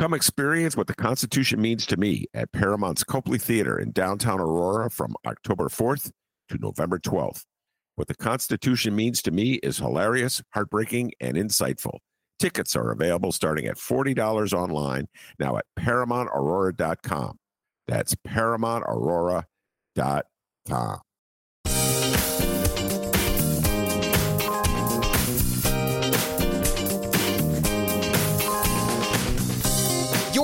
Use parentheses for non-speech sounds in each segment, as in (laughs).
Come experience what the Constitution means to me at Paramount's Copley Theater in downtown Aurora from October 4th to November 12th. What the Constitution means to me is hilarious, heartbreaking, and insightful. Tickets are available starting at $40 online now at ParamountAurora.com. That's ParamountAurora.com.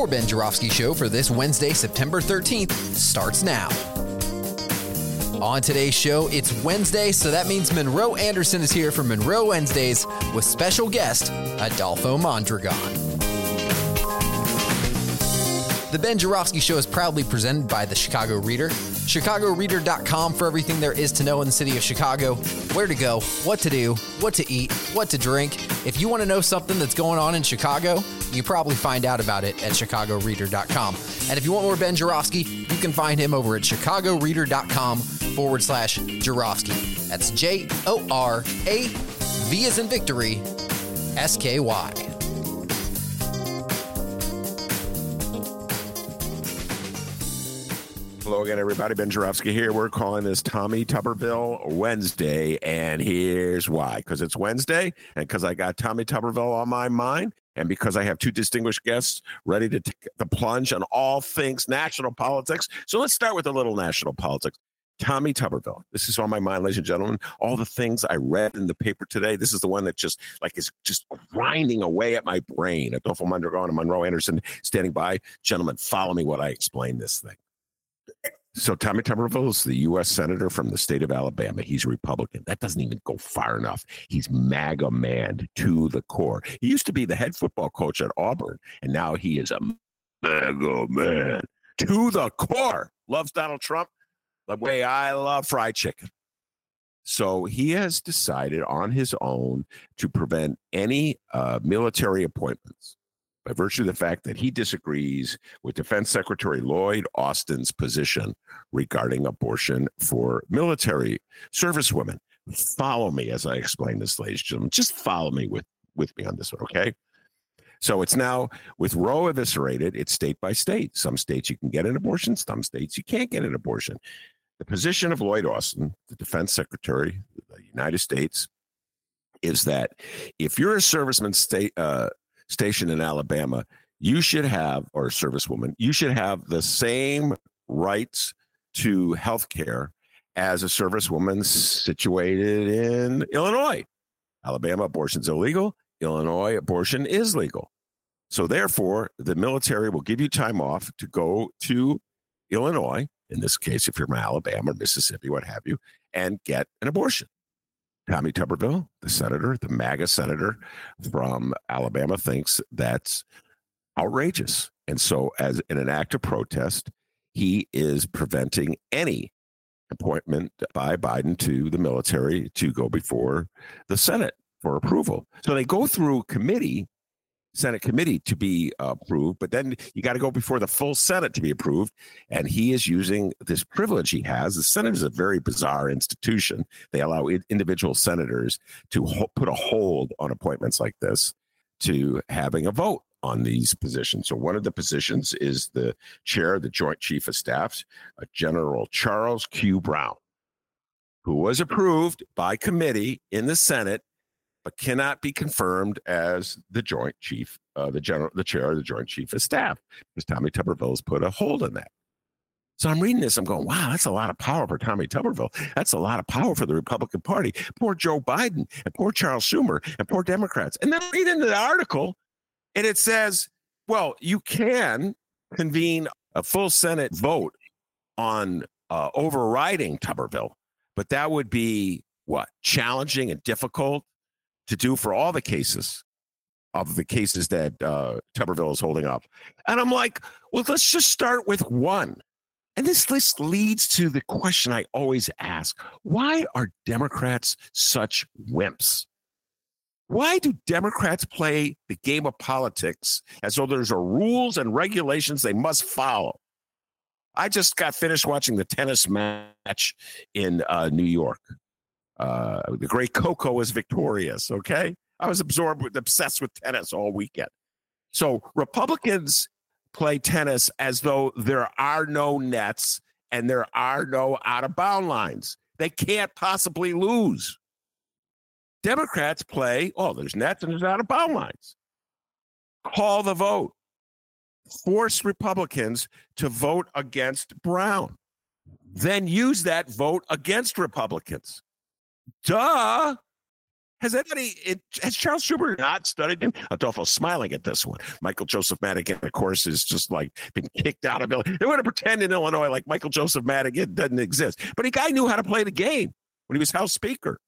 Your Ben Joravsky Show for this Wednesday, September 13th starts now. On today's show, it's Wednesday, so that means Monroe Anderson is here for Monroe Wednesdays with special guest Adolfo Mondragon. The Ben Joravsky Show is proudly presented by the Chicago Reader. ChicagoReader.com for everything there is to know in the city of Chicago, where to go, what to do, what to eat, what to drink. If you want to know something that's going on in Chicago, you probably find out about it at ChicagoReader.com. And if you want more Ben Joravsky, you can find him over at ChicagoReader.com forward slash Joravsky. That's J O R A V as in victory, S K Y. Hello again, everybody. Ben Joravsky here. We're calling this Tommy Tuberville Wednesday, and here's why. Because it's Wednesday, and because I got Tommy Tuberville on my mind, and because I have two distinguished guests ready to take the plunge on all things national politics. So let's start with a little national politics. Tommy Tuberville. This is on my mind, ladies and gentlemen. All the things I read in the paper today. This is the one that just like is just grinding away at my brain. Adolfo Mondragon and Monroe Anderson standing by. Gentlemen, follow me while I explain this thing. So Tommy Tuberville is the U.S. senator from the state of Alabama. He's Republican. That doesn't even go far enough. He's MAGA man to the core. He used to be the head football coach at Auburn, and now he is a MAGA man to the core. Loves Donald Trump the way I love fried chicken. So he has decided on his own to prevent any uh, military appointments by virtue of the fact that he disagrees with Defense Secretary Lloyd Austin's position regarding abortion for military servicewomen. Follow me as I explain this, ladies and gentlemen. Just follow me with, with me on this one, okay? So it's now with Roe eviscerated, it's state by state. Some states you can get an abortion, some states you can't get an abortion. The position of Lloyd Austin, the defense secretary of the United States, is that if you're a serviceman state uh, stationed in Alabama, you should have, or a servicewoman, you should have the same rights to health care as a servicewoman situated in Illinois. Alabama, abortion is illegal. Illinois, abortion is legal. So, therefore, the military will give you time off to go to Illinois, in this case, if you're from Alabama or Mississippi, what have you, and get an abortion. Tommy Tuberville, the senator, the MAGA senator from Alabama, thinks that's outrageous. And so, as in an act of protest, he is preventing any appointment by Biden to the military to go before the Senate for approval. So they go through committee Senate committee to be approved, but then you got to go before the full Senate to be approved. And he is using this privilege he has. The Senate is a very bizarre institution. They allow individual senators to ho- put a hold on appointments like this to having a vote on these positions. So one of the positions is the chair of the Joint Chief of Staff, General Charles Q. Brown, who was approved by committee in the Senate but cannot be confirmed as the Joint Chief, uh, the general, the chair of the Joint Chief of Staff, because Tommy Tuberville has put a hold on that. So I'm reading this. I'm going, wow, that's a lot of power for Tommy Tuberville. That's a lot of power for the Republican Party. Poor Joe Biden and poor Charles Schumer and poor Democrats. And then read into the article, and it says, well, you can convene a full Senate vote on uh, overriding Tuberville, but that would be what challenging and difficult to do for all the cases of the cases that uh, Tuberville is holding up. And I'm like, well, let's just start with one. And this list leads to the question I always ask why are Democrats such wimps? Why do Democrats play the game of politics as though there's a rules and regulations they must follow? I just got finished watching the tennis match in uh, New York. Uh, the great Coco was victorious. Okay, I was absorbed with obsessed with tennis all weekend. So Republicans play tennis as though there are no nets and there are no out of bound lines. They can't possibly lose. Democrats play, oh, there's nets and there's out of bound lines. Call the vote. Force Republicans to vote against Brown. Then use that vote against Republicans. Duh. Has anybody, it, has Charles Schumer not studied him? Adolfo's smiling at this one. Michael Joseph Madigan, of course, is just like been kicked out of Illinois. They want to pretend in Illinois like Michael Joseph Madigan doesn't exist. But a guy knew how to play the game when he was House Speaker.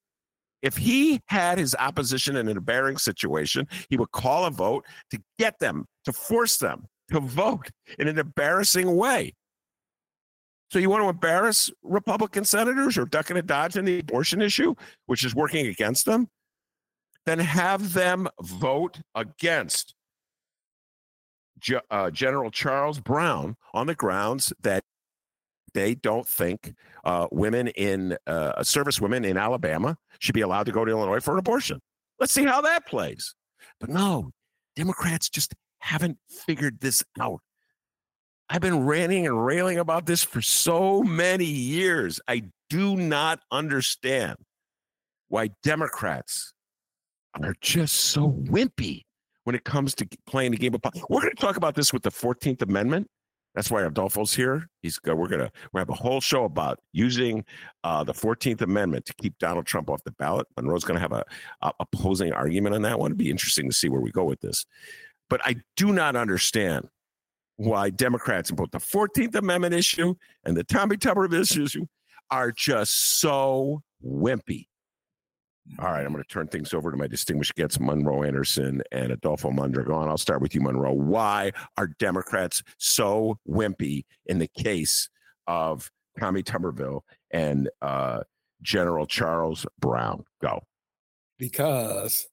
If he had his opposition in an embarrassing situation, he would call a vote to get them, to force them to vote in an embarrassing way. So you want to embarrass Republican senators or ducking and dodging the abortion issue, which is working against them? Then have them vote against uh, General Charles Brown on the grounds that they don't think uh, women in uh, service women in Alabama should be allowed to go to Illinois for an abortion. Let's see how that plays. But no, Democrats just haven't figured this out. I've been ranting and railing about this for so many years. I do not understand why Democrats are just so wimpy when it comes to playing the game of politics. We're going to talk about this with the 14th Amendment. That's why Adolfo's here. He's we're gonna we have a whole show about using uh, the Fourteenth Amendment to keep Donald Trump off the ballot. Monroe's gonna have a, a opposing argument on that one. It'd be interesting to see where we go with this. But I do not understand why Democrats in both the 14th Amendment issue and the Tommy Tuberville issue are just so wimpy. All right, I'm going to turn things over to my distinguished guests, Monroe Anderson and Adolfo Mondragon. I'll start with you, Monroe. Why are Democrats so wimpy in the case of Tommy Tuberville and uh, General Charles Brown? Go. Because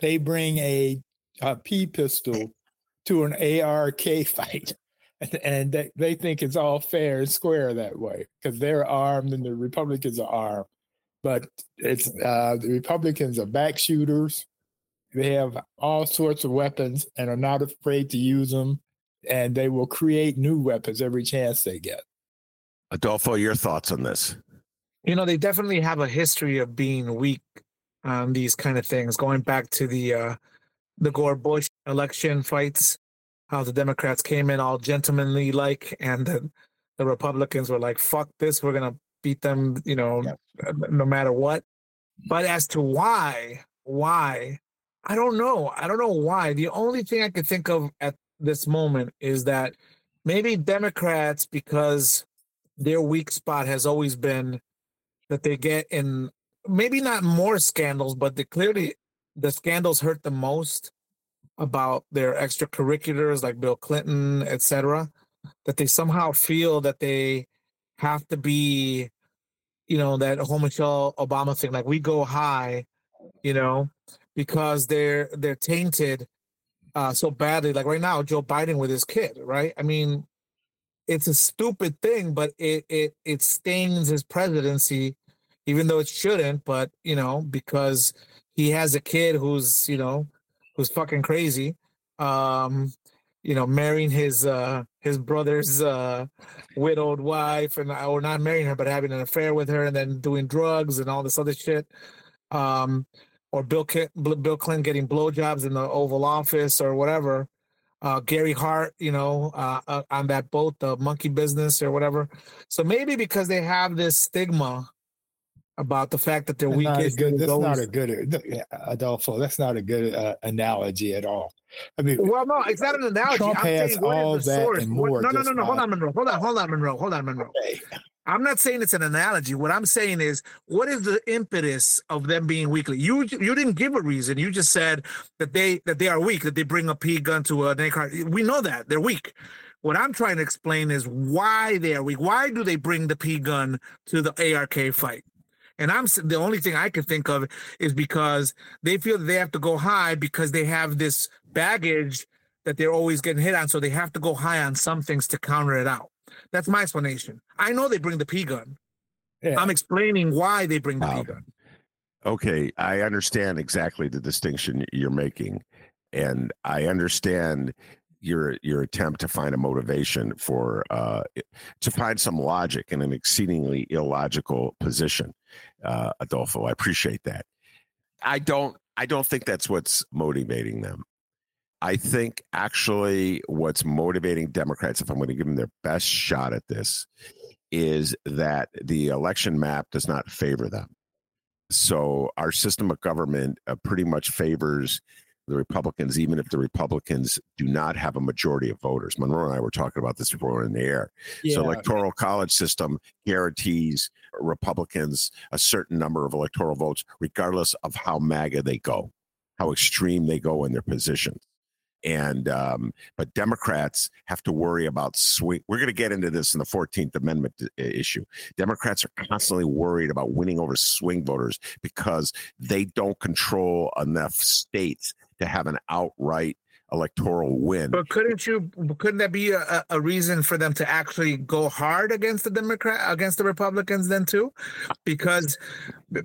they bring a a P pistol to an ARK fight. (laughs) And they, they think it's all fair and square that way because they're armed and the Republicans are armed. But it's uh, the Republicans are back shooters. They have all sorts of weapons and are not afraid to use them. And they will create new weapons every chance they get. Adolfo, your thoughts on this? You know, they definitely have a history of being weak on these kind of things, going back to the uh, the Gore Bush election fights, how the Democrats came in all gentlemanly like, and the, the Republicans were like, fuck this, we're going to beat them, you know, no matter what. Mm-hmm. But as to why, why, I don't know. I don't know why. The only thing I could think of at this moment is that maybe Democrats, because their weak spot has always been that they get in maybe not more scandals, but they clearly the scandals hurt the most about their extracurriculars like Bill Clinton, etc., that they somehow feel that they have to be, you know, that whole Michelle Obama thing, like we go high, you know, because they're they're tainted uh so badly. Like right now, Joe Biden with his kid, right? I mean, it's a stupid thing, but it it it stains his presidency, even though it shouldn't, but you know, because he has a kid who's, you know, who's fucking crazy. Um, you know, marrying his uh his brother's uh widowed wife and or not marrying her, but having an affair with her and then doing drugs and all this other shit. Um, or Bill Bill Clinton getting blowjobs in the Oval Office or whatever. Uh, Gary Hart, you know, uh, uh, on that boat, the monkey business or whatever. So maybe because they have this stigma about the fact that they're weak. That's, good, that's not a good Adolfo. That's not a good uh, analogy at all. I mean, well, no, it's not an analogy. Trump I'm has all that source. and more. No, no, no, no. Hold on, Monroe. Hold on, hold on, Monroe. Hold on, Monroe. Okay. I'm not saying it's an analogy. What I'm saying is, what is the impetus of them being weakly? You you didn't give a reason. You just said that they that they are weak. That they bring a P gun to an AR. We know that they're weak. What I'm trying to explain is why they are weak. Why do they bring the P gun to the ARK fight? And I'm the only thing I can think of is because they feel they have to go high because they have this baggage that they're always getting hit on. So they have to go high on some things to counter it out. That's my explanation. I know they bring the P gun. Yeah. I'm explaining why they bring the wow. P gun. Okay, I understand exactly the distinction you're making, and I understand your your attempt to find a motivation for uh, to find some logic in an exceedingly illogical position, uh, Adolfo. I appreciate that. I don't I don't think that's what's motivating them. I think actually what's motivating Democrats, if I'm going to give them their best shot at this, is that the election map does not favor them. So our system of government uh, pretty much favors the Republicans, even if the Republicans do not have a majority of voters. Monroe and I were talking about this before we in the air. Yeah. So, electoral college system guarantees Republicans a certain number of electoral votes, regardless of how MAGA they go, how extreme they go in their positions and um, but Democrats have to worry about swing. We're going to get into this in the Fourteenth Amendment issue. Democrats are constantly worried about winning over swing voters because they don't control enough states to have an outright electoral win. But couldn't you? Couldn't that be a, a reason for them to actually go hard against the Democrat against the Republicans then too? Because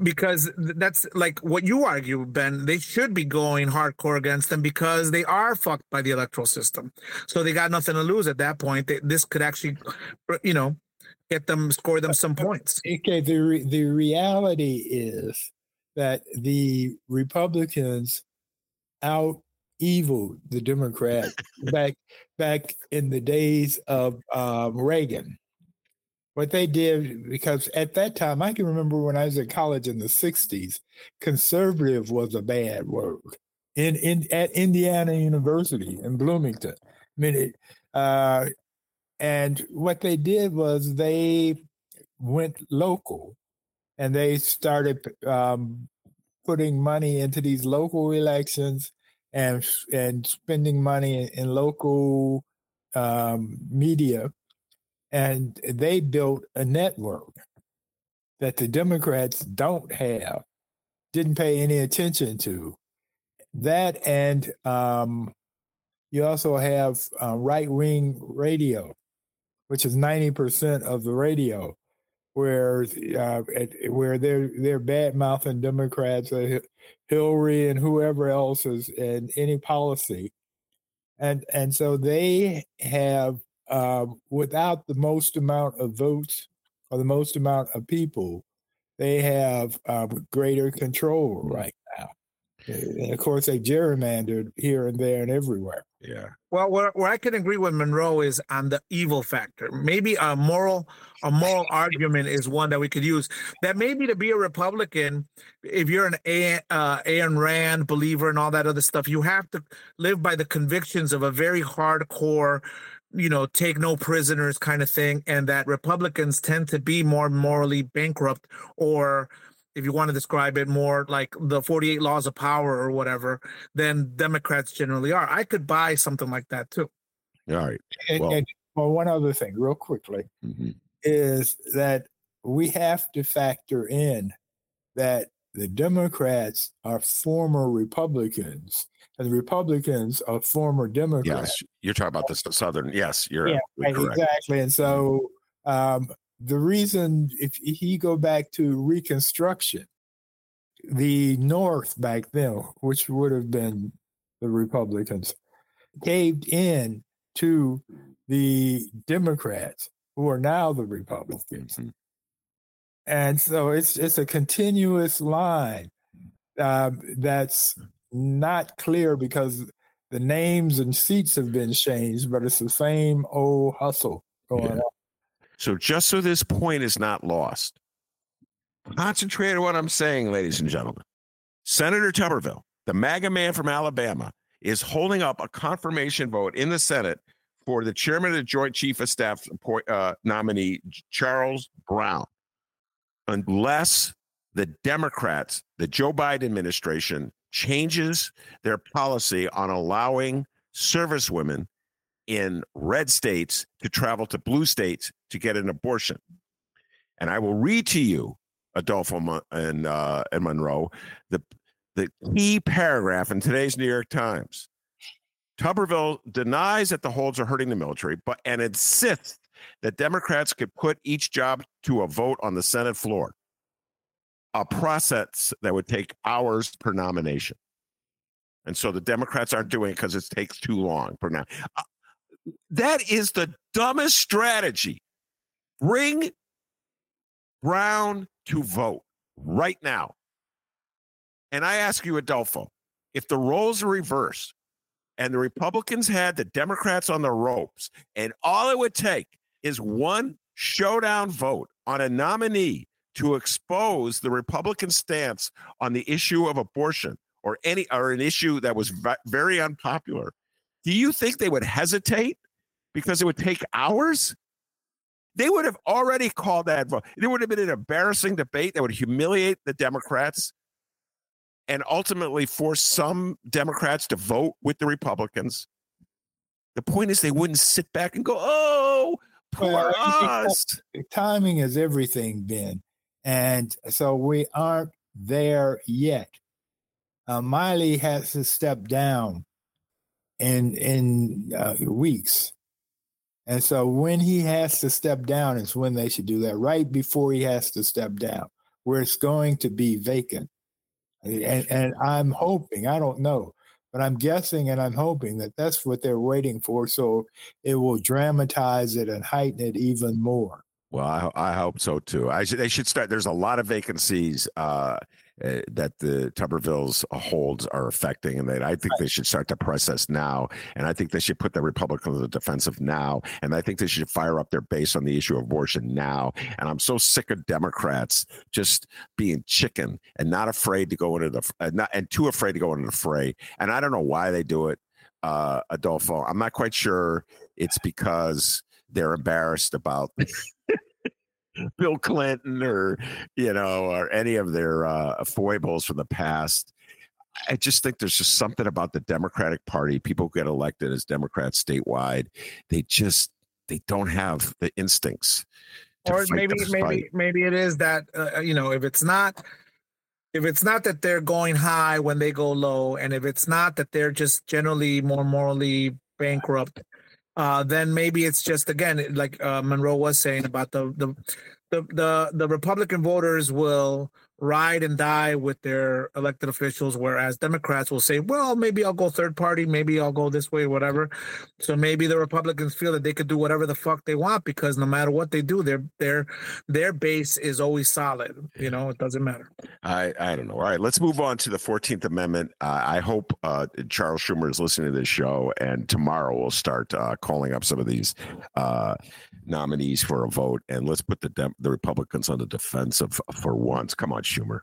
because that's like what you argue, Ben. They should be going hardcore against them because they are fucked by the electoral system. So they got nothing to lose at that point. They, this could actually, you know, get them score them some points. Okay, the re- the reality is that the Republicans out evil the Democrat back back in the days of um, Reagan. What they did, because at that time, I can remember when I was in college in the '60s, conservative was a bad word in in at Indiana University in Bloomington. I mean, it, uh, and what they did was they went local, and they started um, putting money into these local elections and and spending money in, local um, media, and they built a network that the Democrats don't have, didn't pay any attention to. That and um, you also have uh, right wing radio, which is ninety percent of the radio where uh, where they're they're bad mouthing Democrats, uh, Hillary and whoever else is in any policy, and and so they have uh, without the most amount of votes or the most amount of people, they have um, greater control right now. And of course, they gerrymandered here and there and everywhere. Yeah. Well, where, where I can agree with Monroe is on the evil factor. Maybe a moral a moral argument is one that we could use. That maybe to be a Republican, if you're an a, uh, Ayn Rand believer and all that other stuff, you have to live by the convictions of a very hardcore, you know, take no prisoners kind of thing, and that Republicans tend to be more morally bankrupt or if you want to describe it more like the 48 laws of power or whatever, than Democrats generally are. I could buy something like that too. All right. Well, and, and, well one other thing, real quickly, mm-hmm. is that we have to factor in that the Democrats are former Republicans and the Republicans are former Democrats. Yes, you're talking about the Southern. Yes, you're, yeah, you're exactly. And so um, the reason, if he go back to Reconstruction, the North back then, which would have been the Republicans, caved in to the Democrats, who are now the Republicans. Mm-hmm. And so it's it's a continuous line uh, that's not clear because the names and seats have been changed, but it's the same old hustle going yeah. on. So just so this point is not lost, concentrate on what I'm saying, ladies and gentlemen. Senator Tuberville, the MAGA man from Alabama, is holding up a confirmation vote in the Senate for the chairman of the Joint Chief of Staff uh, nominee, Charles Brown, unless the Democrats, the Joe Biden administration, changes their policy on allowing service women in red states to travel to blue states to get an abortion. And I will read to you, Adolfo and, uh, and Monroe, the, the key paragraph in today's New York Times. Tuberville denies that the holds are hurting the military, but and insists that Democrats could put each job to a vote on the Senate floor, a process that would take hours per nomination. And so the Democrats aren't doing it because it takes too long per now. That is the dumbest strategy. Bring Brown to vote right now. And I ask you, Adolfo, if the roles are reversed and the Republicans had the Democrats on the ropes, and all it would take is one showdown vote on a nominee to expose the Republican stance on the issue of abortion or any or an issue that was very unpopular, do you think they would hesitate because it would take hours? They would have already called that vote. There would have been an embarrassing debate that would humiliate the Democrats and ultimately force some Democrats to vote with the Republicans. The point is, they wouldn't sit back and go, "Oh, poor well, us." Timing is everything, Ben, and so we aren't there yet. Uh, Milley has to step down in in uh, weeks, and so when he has to step down is when they should do that. Right before he has to step down, where it's going to be vacant, and, and I'm hoping I don't know, but I'm guessing and I'm hoping that that's what they're waiting for, so it will dramatize it and heighten it even more. Well, I, I hope so too. I they should start. There's a lot of vacancies uh, uh, that the Tuberville's holds are affecting, and that I think they should start to process now. And I think they should put the Republicans on the defensive now. And I think they should fire up their base on the issue of abortion now. And I'm so sick of Democrats just being chicken and not afraid to go into the uh, not and too afraid to go into the fray. And I don't know why they do it, uh, Adolfo. I'm not quite sure. It's because they're embarrassed about (laughs) Bill Clinton or you know or any of their uh, foibles from the past. I just think there's just something about the Democratic Party. People get elected as Democrats statewide. They just they don't have the instincts. Or maybe maybe maybe it is that uh, you know if it's not if it's not that they're going high when they go low, and if it's not that they're just generally more morally bankrupt, uh, then maybe it's just again like uh, Monroe was saying about the the the the, the Republican voters will ride and die with their elected officials, whereas Democrats will say, well, maybe I'll go third party, maybe I'll go this way, whatever. So maybe the Republicans feel that they could do whatever the fuck they want because no matter what they do, their their their base is always solid. You know, it doesn't matter. I I don't know. All right, let's move on to the Fourteenth Amendment. Uh, I hope uh, Charles Schumer is listening to this show, and tomorrow we'll start uh, calling up some of these uh, nominees for a vote, and let's put the Dem- the Republicans on the defensive for once. Come on, Schumer.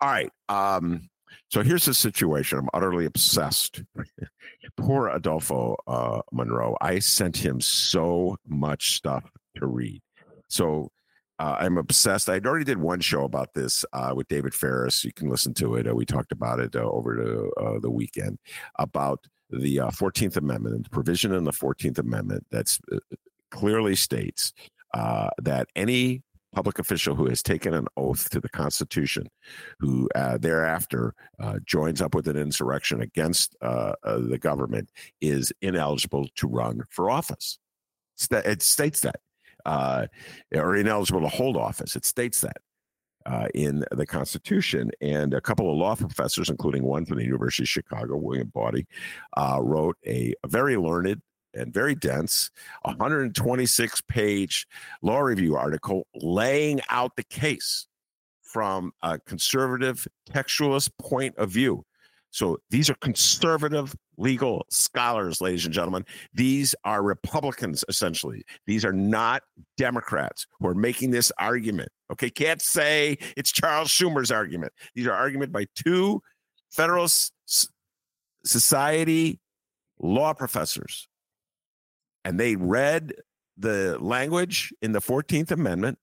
All right. Um, so here's the situation. I'm utterly obsessed. (laughs) Poor Adolfo uh, Monroe. I sent him so much stuff to read. So uh, I'm obsessed. I already did one show about this uh, with David Ferris. You can listen to it. Uh, we talked about it uh, over the, uh, the weekend about the 14th Amendment the provision in the 14th Amendment that's clearly states that any public official who has taken an oath to the Constitution, who uh, thereafter uh, joins up with an insurrection against uh, uh the government, is ineligible to run for office. It states that, uh, or ineligible to hold office. It states that. Uh, in the Constitution. And a couple of law professors, including one from the University of Chicago, William Baude, wrote a, a very learned and very dense 126 page law review article laying out the case from a conservative textualist point of view. So these are conservative legal scholars, ladies and gentlemen. These are Republicans, essentially. These are not Democrats who are making this argument. Okay, can't say it's Charles Schumer's argument. These are argument by two Federalist Society law professors and they read the language in the 14th Amendment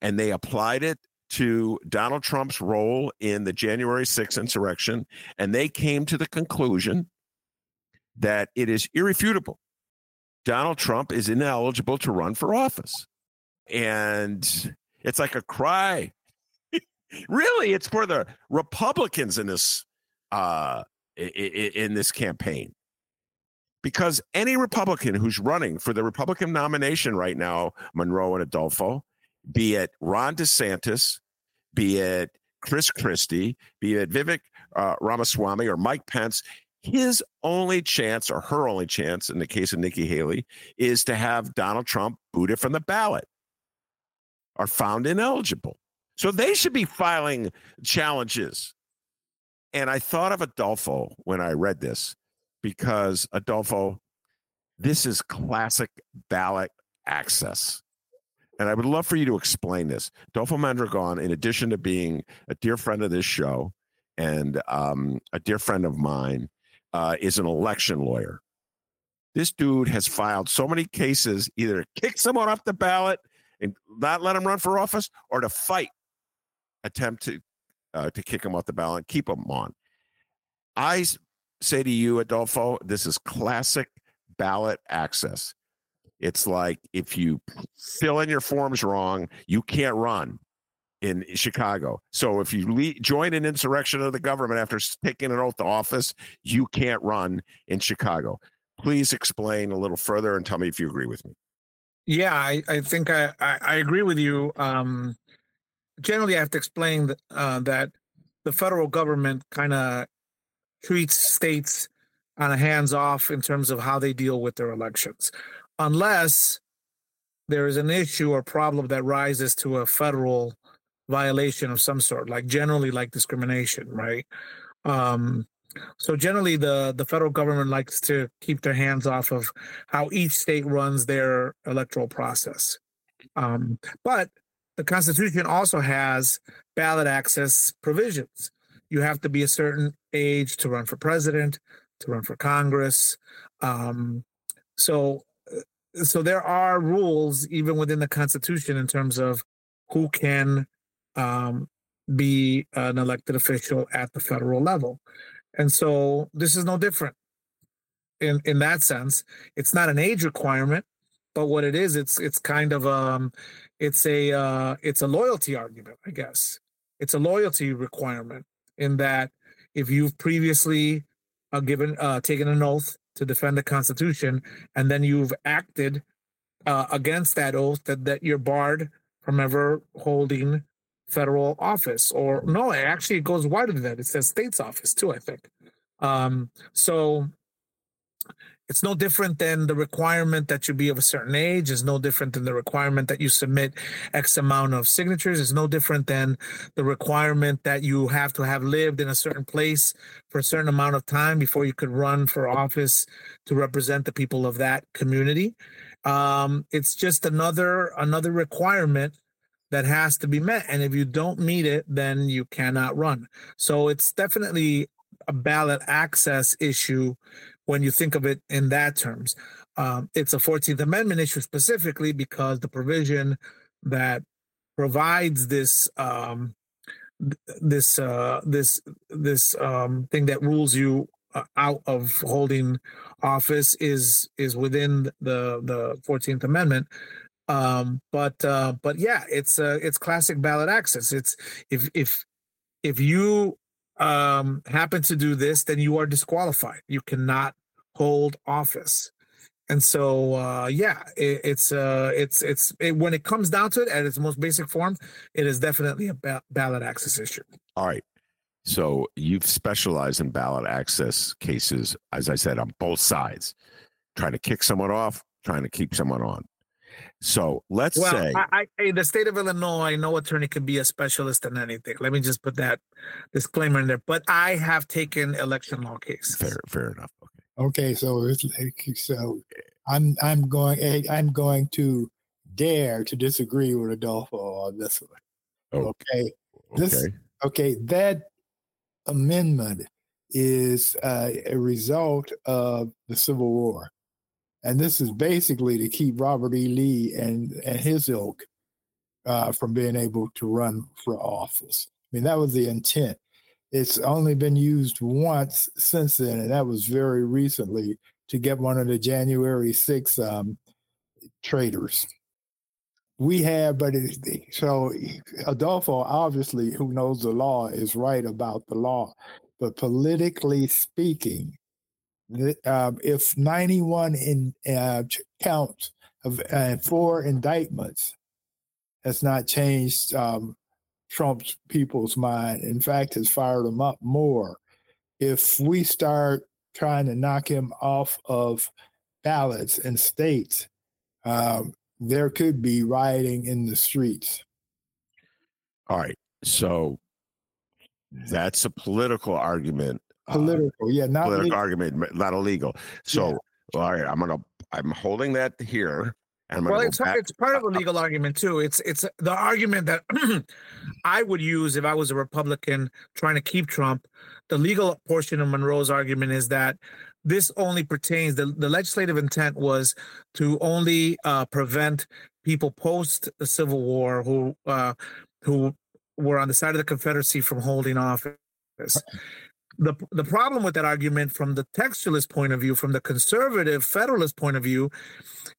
and they applied it to Donald Trump's role in the January 6th insurrection. And they came to the conclusion that it is irrefutable. Donald Trump is ineligible to run for office. And it's like a cry. (laughs) really, it's for the Republicans in this uh, in this campaign because any Republican who's running for the Republican nomination right now, Monroe and Adolfo, be it Ron DeSantis, be it Chris Christie, be it Vivek uh, Ramaswamy or Mike Pence, his only chance or her only chance in the case of Nikki Haley is to have Donald Trump booted from the ballot or found ineligible. So they should be filing challenges. And I thought of Adolfo when I read this because Adolfo, this is classic ballot access. And I would love for you to explain this. Adolfo Mondragon, in addition to being a dear friend of this show and um, a dear friend of mine, uh, is an election lawyer. This dude has filed so many cases either to kick someone off the ballot and not let him run for office or to fight, attempt to uh, to kick him off the ballot, keep him on. I say to you, Adolfo, this is classic ballot access. It's like if you fill in your forms wrong, you can't run in Chicago. So if you join an insurrection of the government after taking an oath to office, you can't run in Chicago. Please explain a little further and tell me if you agree with me. Yeah, I, I think I, I, I, agree with you. Um, generally, I have to explain that, uh, that the federal government kind of treats states on a hands off in terms of how they deal with their elections, unless there is an issue or problem that rises to a federal violation of some sort, like generally like discrimination, right? Um, so generally, the the federal government likes to keep their hands off of how each state runs their electoral process. Um, but the Constitution also has ballot access provisions you have to be a certain age to run for president, to run for Congress. Um, so, uh, so there are rules even within the Constitution in terms of who can um, be an elected official at the federal level, and so this is no different. In in that sense, it's not an age requirement, but what it is, it's it's kind of um, it's a uh, it's a loyalty argument, I guess. It's a loyalty requirement in that if you've previously uh, given uh, taken an oath to defend the Constitution and then you've acted uh, against that oath, that that you're barred from ever holding federal office. Or no, actually, it goes wider than that. It says state's office too. I think. Um, so it's no different than the requirement that you be of a certain age. It's no different than the requirement that you submit X amount of signatures. It's no different than the requirement that you have to have lived in a certain place for a certain amount of time before you could run for office to represent the people of that community. Um, it's just another another requirement that has to be met. And if you don't meet it, then you cannot run. So it's definitely a ballot access issue when you think of it in that terms. Um, it's a 14th Amendment issue specifically because the provision that provides this um, this uh, this this um, thing that rules you uh, out of holding office is is within the the 14th Amendment. Um, but uh, but yeah, it's uh, it's classic ballot access. It's if if if you um, happen to do this, then you are disqualified. You cannot hold office. And so, uh, yeah, it, it's uh, it's it's it, when it comes down to it, at its most basic form, it is definitely a ba- ballot access issue. All right. So you've specialized in ballot access cases, as I said, on both sides, trying to kick someone off, trying to keep someone on. So let's well, say I, I, in the state of Illinois, no attorney can be a specialist in anything. Let me just put that disclaimer in there. But I have taken election law cases. Fair, fair enough. Okay. Okay, so it's like so. I'm I'm going eh, I'm going to dare to disagree with Adolfo on this one. Oh, okay. This okay. okay that amendment is uh, a result of the Civil War. And this is basically to keep Robert E. Lee and, and his ilk uh, from being able to run for office. I mean, that was the intent. It's only been used once since then, and that was very recently to get one of the January 6 um, traitors. We have, but it, so Adolfo, obviously, who knows the law, is right about the law. But politically speaking, um, if 91 in uh, counts of uh, four indictments has not changed um, Trump's people's mind. In fact, has fired them up more. If we start trying to knock him off of ballots in states, um, there could be rioting in the streets. All right. So that's a political argument. (sighs) Political, uh, yeah, not political legal. argument, not illegal. So, yeah. all right, I'm gonna, I'm holding that here. And well, it's, it's part of a legal argument too. It's it's the argument that (clears throat) I would use if I was a Republican trying to keep Trump. The legal portion of Monroe's argument is that this only pertains the, the legislative intent was to only uh, prevent people post the Civil War who uh, who were on the side of the Confederacy from holding office. The, the problem with that argument from the textualist point of view, from the conservative federalist point of view,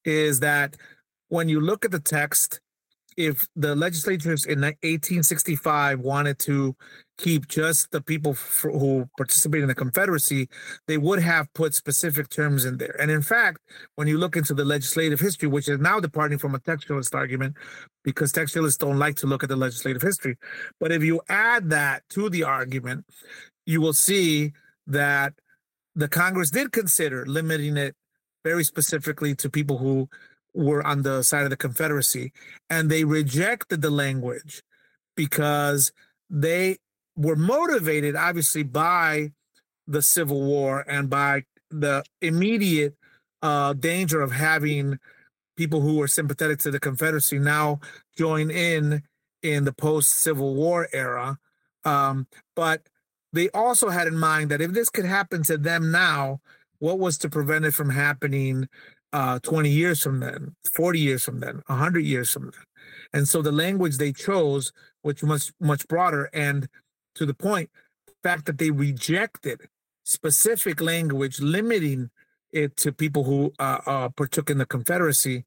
is that when you look at the text, if the legislatures in 1865 wanted to keep just the people who participated in the Confederacy, they would have put specific terms in there. And in fact, when you look into the legislative history, which is now departing from a textualist argument, because textualists don't like to look at the legislative history, but if you add that to the argument, you will see that the Congress did consider limiting it very specifically to people who were on the side of the Confederacy, and they rejected the language because they were motivated, obviously, by the Civil War and by the immediate uh, danger of having people who were sympathetic to the Confederacy now join in in the post Civil War era. Um, but they also had in mind that if this could happen to them now, what was to prevent it from happening uh, 20 years from then, 40 years from then, 100 years from then. And so the language they chose, which was much broader, and to the point, the fact that they rejected specific language limiting it to people who uh, uh, partook in the Confederacy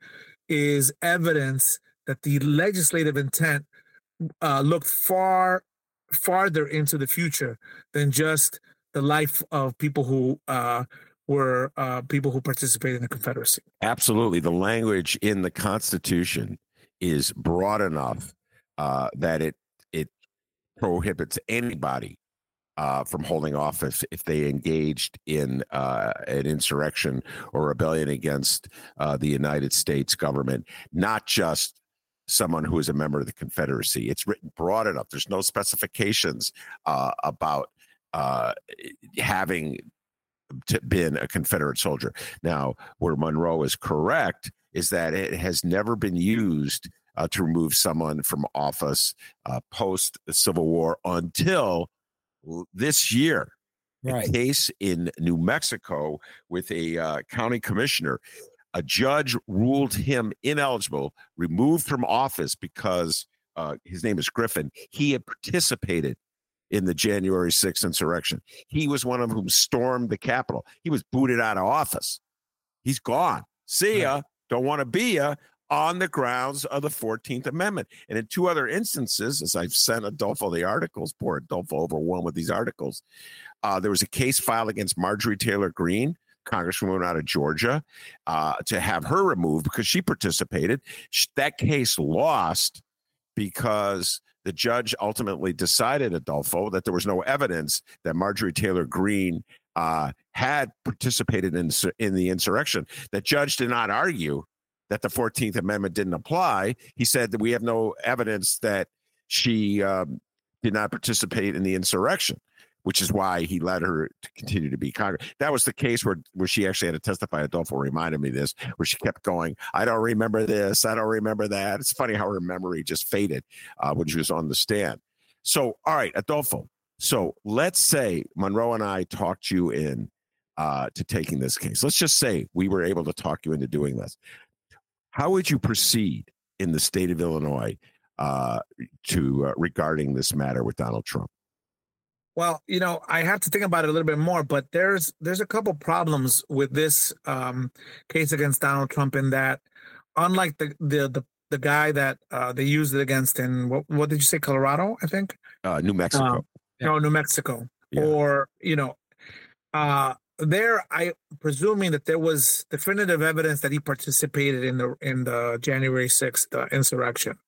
is evidence that the legislative intent uh, looked far farther into the future than just the life of people who uh, were uh, people who participated in the Confederacy. Absolutely. The language in the Constitution is broad enough uh, that it it prohibits anybody uh, from holding office if they engaged in uh, an insurrection or rebellion against uh, the United States government, not just someone who is a member of the Confederacy. It's written broad enough. There's no specifications uh, about uh, having been a Confederate soldier. Now, where Monroe is correct is that it has never been used uh, to remove someone from office uh, post Civil War until this year. Right. A case in New Mexico with a uh, county commissioner. A judge ruled him ineligible, removed from office because uh, his name is Griffin. He had participated in the January 6th insurrection. He was one of whom stormed the Capitol. He was booted out of office. He's gone. See ya. Don't want to be ya on the grounds of the 14th Amendment. And in two other instances, as I've sent Adolfo the articles, poor Adolfo overwhelmed with these articles, uh, there was a case filed against Marjorie Taylor Greene, Congresswoman out of Georgia, uh, to have her removed because she participated. That case lost because the judge ultimately decided, Adolfo, that there was no evidence that Marjorie Taylor Greene uh, had participated in, in the insurrection. The judge did not argue that the 14th Amendment didn't apply. He said that we have no evidence that she um, did not participate in the insurrection which is why he let her to continue to be Congress. That was the case where where she actually had to testify. Adolfo reminded me this, where she kept going, "I don't remember this, I don't remember that." It's funny how her memory just faded uh, when she was on the stand. So, all right, Adolfo. So let's say Monroe and I talked you in uh, to taking this case. Let's just say we were able to talk you into doing this. How would you proceed in the state of Illinois uh, to uh, regarding this matter with Donald Trump? Well, you know, I have to think about it a little bit more, but there's there's a couple problems with this um, case against Donald Trump in that, unlike the the the, the guy that uh, they used it against in what what did you say, Colorado? I think. Uh, New Mexico. Um, no, New Mexico, yeah. or you know, uh, there I presuming that there was definitive evidence that he participated in the in the January sixth uh, insurrection,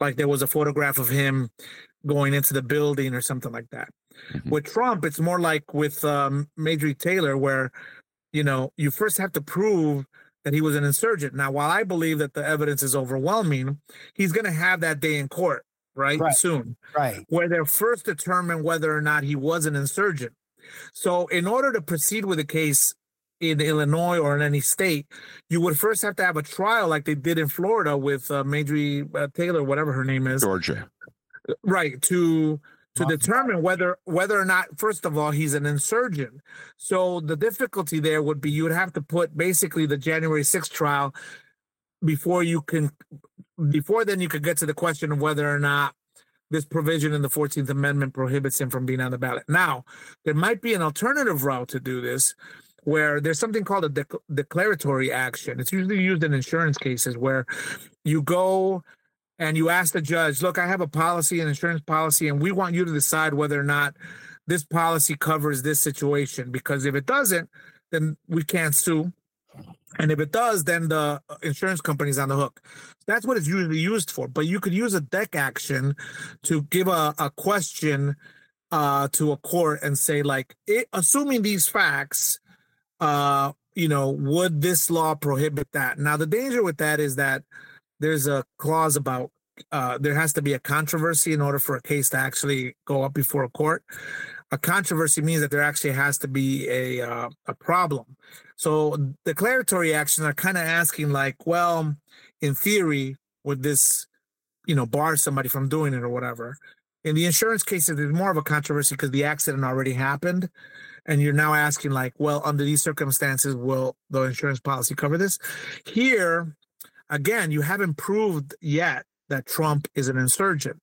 like there was a photograph of him going into the building or something like that. Mm-hmm. With Trump, it's more like with um, Marjorie Taylor, where you know you first have to prove that he was an insurgent. Now, while I believe that the evidence is overwhelming, he's going to have that day in court, right? right? Soon, right? Where they'll first determine whether or not he was an insurgent. So, in order to proceed with the case in Illinois or in any state, you would first have to have a trial like they did in Florida with uh, Major uh, Taylor, whatever her name is, Georgia, right? To to determine whether whether or not first of all he's an insurgent. So the difficulty there would be you would have to put basically the january 6th trial before you can before then you could get to the question of whether or not this provision in the 14th amendment prohibits him from being on the ballot. Now there might be an alternative route to do this where there's something called a de- declaratory action. It's usually used in insurance cases where you go and you ask the judge, look, I have a policy, an insurance policy, and we want you to decide whether or not this policy covers this situation. Because if it doesn't, then we can't sue. And if it does, then the insurance company's on the hook. That's what it's usually used for. But you could use a deck action to give a, a question uh, to a court and say, like, it, assuming these facts, uh, you know, would this law prohibit that? Now, the danger with that is that there's a clause about uh, there has to be a controversy in order for a case to actually go up before a court. A controversy means that there actually has to be a uh, a problem. So declaratory actions are kind of asking, like, well, in theory, would this, you know, bar somebody from doing it or whatever? In the insurance cases, there's more of a controversy because the accident already happened, and you're now asking, like, well, under these circumstances, will the insurance policy cover this? Here, again, you haven't proved yet that Trump is an insurgent.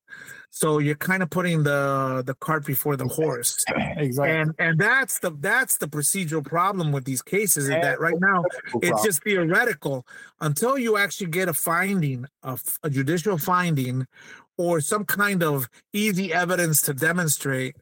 So you're kind of putting the the cart before the horse. Exactly. And and that's the that's the procedural problem with these cases is that right now it's just theoretical until you actually get a finding of a judicial finding or some kind of easy evidence to demonstrate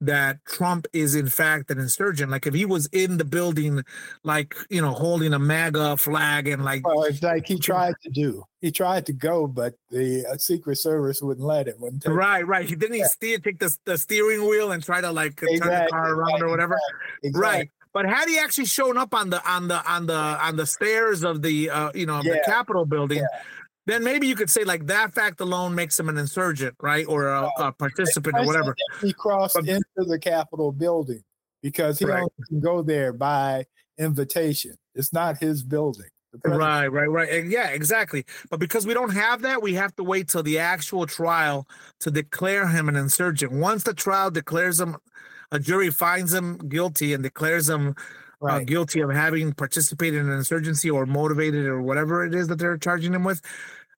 that Trump is in fact an insurgent. Like if he was in the building, like you know, holding a MAGA flag and like, well, it's like he tried to do. He tried to go, but the uh, Secret Service wouldn't let him. Wouldn't right, right. He didn't yeah. steer, take the, the steering wheel and try to like exactly, turn the car around exactly, or whatever. Exactly. Right. But had he actually shown up on the on the on the on the stairs of the uh, you know yeah. the Capitol building, yeah then maybe you could say like that fact alone makes him an insurgent, right, or a, a participant or whatever. He crossed but, into the Capitol building because he right. only can go there by invitation. It's not his building. Right, right, right. And yeah, exactly. But because we don't have that, we have to wait till the actual trial to declare him an insurgent. Once the trial declares him, a jury finds him guilty and declares him right. uh, guilty of having participated in an insurgency or motivated or whatever it is that they're charging him with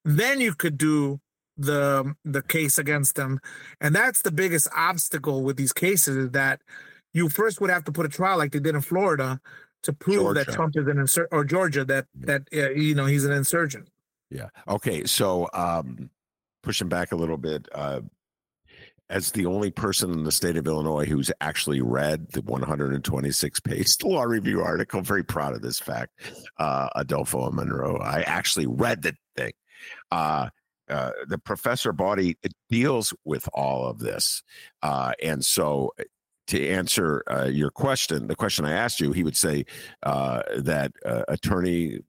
then you could do the the case against them and that's the biggest obstacle with these cases is that you first would have to put a trial like they did in Florida to prove Georgia. that Trump is an insurgent or Georgia that that uh, you know he's an insurgent. Yeah. Okay. So um pushing back a little bit, uh as the only person in the state of Illinois who's actually read the 126 page (laughs) law review article, very proud of this fact, uh, Adolfo Monroe. I actually read the thing uh, uh, the professor Baude deals with all of this. Uh, and so uh, to answer uh, your question, the question I asked you, he would say uh, that uh, attorney,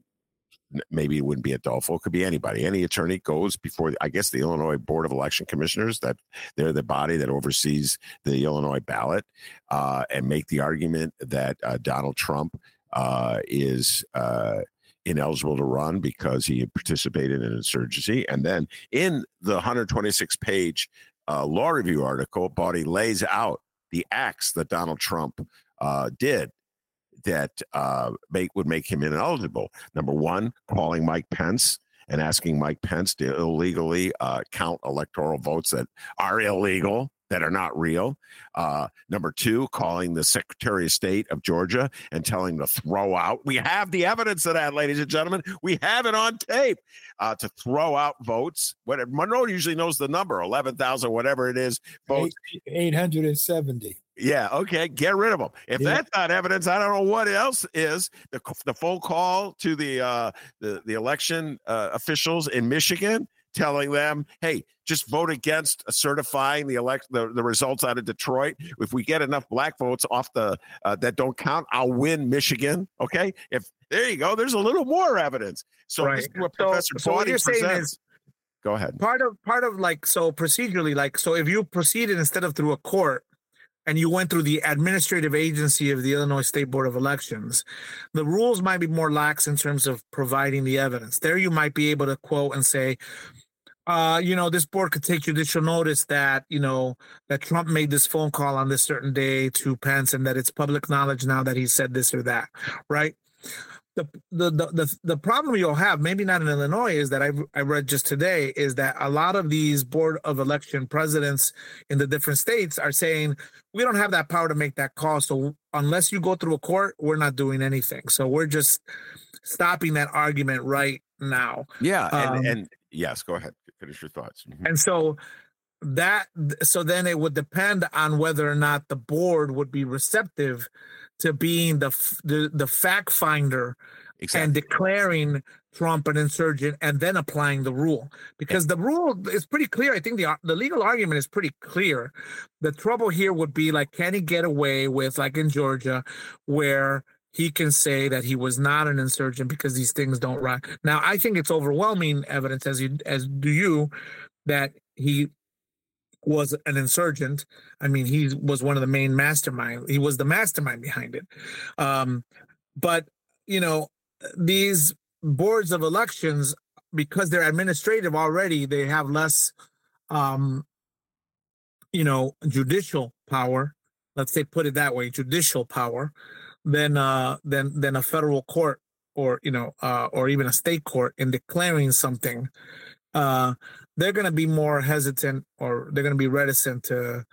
maybe it wouldn't be Adolfo, it could be anybody. Any attorney goes before, I guess, the Illinois Board of Election Commissioners, that they're the body that oversees the Illinois ballot, and make the argument that Donald Trump is ineligible to run because he participated in insurgency. And then in the 126 page uh, law review article, Baude lays out the acts that Donald Trump uh, did that uh, make would make him ineligible. Number one, calling Mike Pence and asking Mike Pence to illegally uh, count electoral votes that are illegal that are not real. Uh, number two, calling the Secretary of State of Georgia and telling to throw out. We have the evidence of that, ladies and gentlemen. We have it on tape uh, to throw out votes. What Monroe usually knows the number, eleven thousand, whatever it is, votes. Eight hundred and seventy. Yeah, okay, get rid of them. If yeah. that's not evidence, I don't know what else is. The, the phone call to the uh, the the election uh, officials in Michigan telling them, "Hey, just vote against certifying the elect the, the results out of Detroit. If we get enough black votes off the uh, that don't count, I'll win Michigan." Okay, if there you go, there's a little more evidence. So right. what so, Professor so what you're saying is. Go ahead. Part of part of like so procedurally, like so, if you proceeded instead of through a court, and you went through the administrative agency of the Illinois State Board of Elections, the rules might be more lax in terms of providing the evidence. There, you might be able to quote and say, uh, you know, this board could take judicial notice that, you know, that Trump made this phone call on this certain day to Pence and that it's public knowledge now that he said this or that, right? The, the the the the problem you'll have, maybe not in Illinois, is that I I read just today is that a lot of these board of election presidents in the different states are saying we don't have that power to make that call. So unless you go through a court, we're not doing anything. So we're just stopping that argument right now. Yeah, and, um, and yes, go ahead finish your thoughts. Mm-hmm. And so that so then it would depend on whether or not the board would be receptive to being the the, the fact finder exactly. and declaring Trump an insurgent and then applying the rule because the rule is pretty clear. I think the the legal argument is pretty clear. The trouble here would be like, can he get away with like in Georgia, where he can say that he was not an insurgent because these things don't run. Now, I think it's overwhelming evidence, as you as do you, that he was an insurgent. I mean, he was one of the main mastermind. He was the mastermind behind it. Um, but you know, these boards of elections, because they're administrative already, they have less, um, you know, judicial power. Let's say, put it that way, judicial power than uh than than a federal court or you know uh or even a state court in declaring something uh they're going to be more hesitant or they're going to be reticent to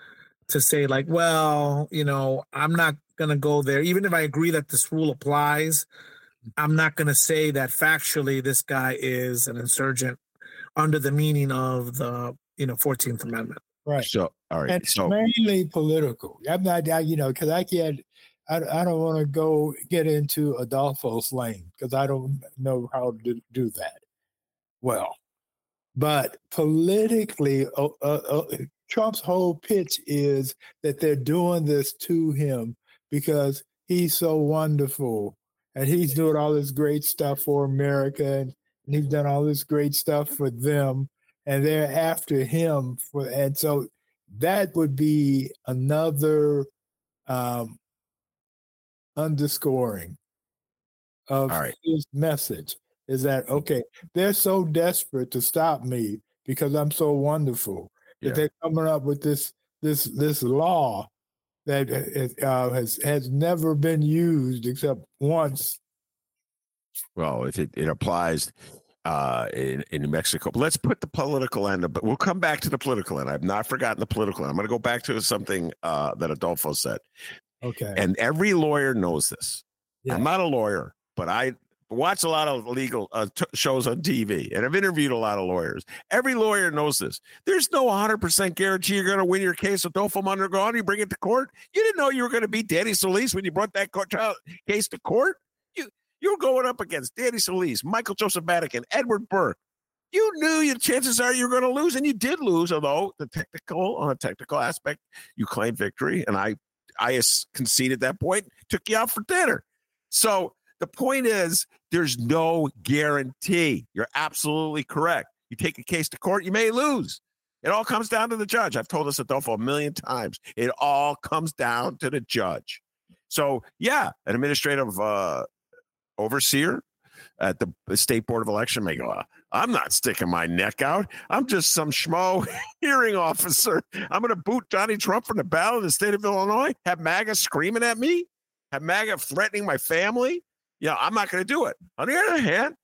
to say like well you know i'm not going to go there. Even if i agree that this rule applies i'm not going to say that factually this guy is an insurgent under the meaning of the you know 14th amendment. Right. So all right. And so mainly political. I'm not you know because i can't I, I don't want to go get into Adolfo's lane because I don't know how to do that well. But politically, uh, uh, Trump's whole pitch is that they're doing this to him because he's so wonderful and he's doing all this great stuff for America and, and he's done all this great stuff for them and they're after him for and so that would be another um, underscoring of right. his message is that okay they're so desperate to stop me because i'm so wonderful yeah. that they're coming up with this this this law that uh, has has never been used except once well if it, it applies uh, in, in New Mexico. Let's put the political end of, but we'll come back to the political end. I've not forgotten the political end. I'm going to go back to something uh, that Adolfo said. Okay. And every lawyer knows this. Yeah. I'm not a lawyer, but I watch a lot of legal uh, t- shows on TV and I've interviewed a lot of lawyers. Every lawyer knows this. There's no 100% guarantee you're going to win your case with Adolfo Mondragon. You bring it to court. You didn't know you were going to beat Danny Solis when you brought that court trial case to court. You you were going up against Danny Solis, Michael Joseph Madigan, Edward Burke. You knew your chances are you're going to lose, and you did lose. Although the technical, on a technical aspect, you claimed victory, and I I conceded that point, took you out for dinner. So the point is, there's no guarantee. You're absolutely correct. You take a case to court, you may lose. It all comes down to the judge. I've told this Adolfo a million times. It all comes down to the judge. So, yeah, an administrative uh, overseer at the state board of election may go, I'm not sticking my neck out. I'm just some schmo (laughs) hearing officer. I'm going to boot Johnny Trump from the ballot in the state of Illinois, have MAGA screaming at me. have MAGA threatening my family, yeah, I'm not going to do it. On the other hand,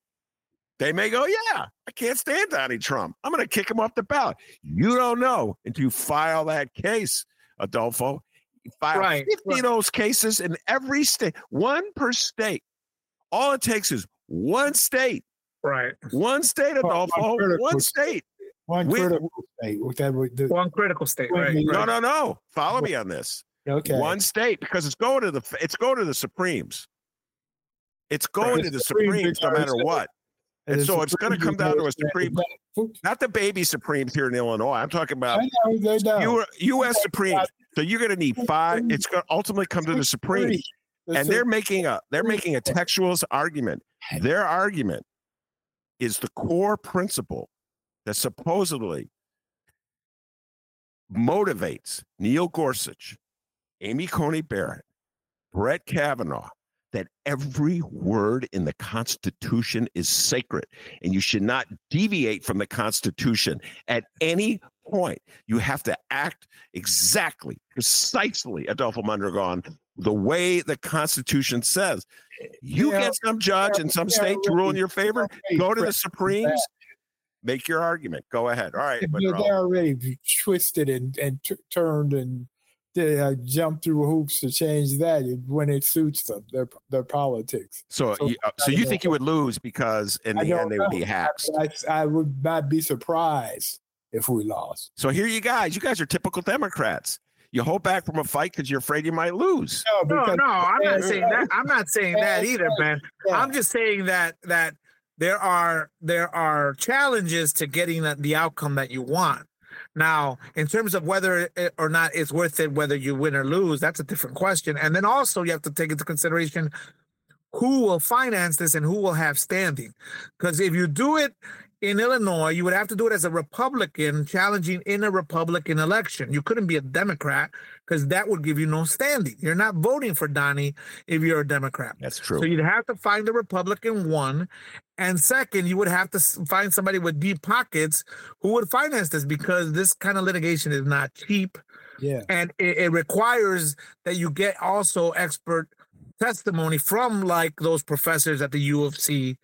they may go, yeah, I can't stand Donnie Trump. I'm going to kick him off the ballot. You don't know until you file that case, Adolfo. You file Right, 50 right. of those cases in every state, one per state. All it takes is one state, Right. one state, Adolfo, one state. state. One We- critical state. That the, One critical state. Well, Right. No, no, no. Follow me on this. okay. One state because it's going to the it's going to the Supremes. It's going to the Supreme Supremes no matter what. and the so it's gonna come down to a Supreme- Not the baby Supremes here in Illinois. I'm talking about know they don't. U- U.S. Supreme. So you're going to need five. It's going to ultimately come to the Supreme, and they're making a they're making a textualist argument. Their argument is the core principle that supposedly motivates Neil Gorsuch, Amy Coney Barrett, Brett Kavanaugh, that every word in the Constitution is sacred and you should not deviate from the Constitution at any point. You have to act exactly, precisely, Adolfo Mondragon, the way the Constitution says. You Yeah, get some judge in some yeah, state to rule in your favor, go to the Supremes, make your argument. Go ahead. All right. They're, they're already twisted and, and t- turned and they uh, jump through hoops to change that when it suits them, their their politics. So, So, you, uh, so you think you would lose because in the end they would be hacks? I, I would not be surprised if we lost. So here you guys, you guys are typical Democrats. You hold back from a fight because you're afraid you might lose. No, because- no, I'm not saying that. I'm not saying that either, Ben. yeah. I'm just saying that that there are there are challenges to getting that the outcome that you want. Now, in terms of whether it, or not it's worth it, whether you win or lose, that's a different question. And then also you have to take into consideration who will finance this and who will have standing. Because if you do it in Illinois, you would have to do it as a Republican challenging in a Republican election. You couldn't be a Democrat because that would give you no standing. You're not voting for Donnie if you're a Democrat. That's true. So you'd have to find a Republican one. And second, you would have to find somebody with deep pockets who would finance this because this kind of litigation is not cheap. Yeah. And it, it requires that you get also expert testimony from like those professors at the U of C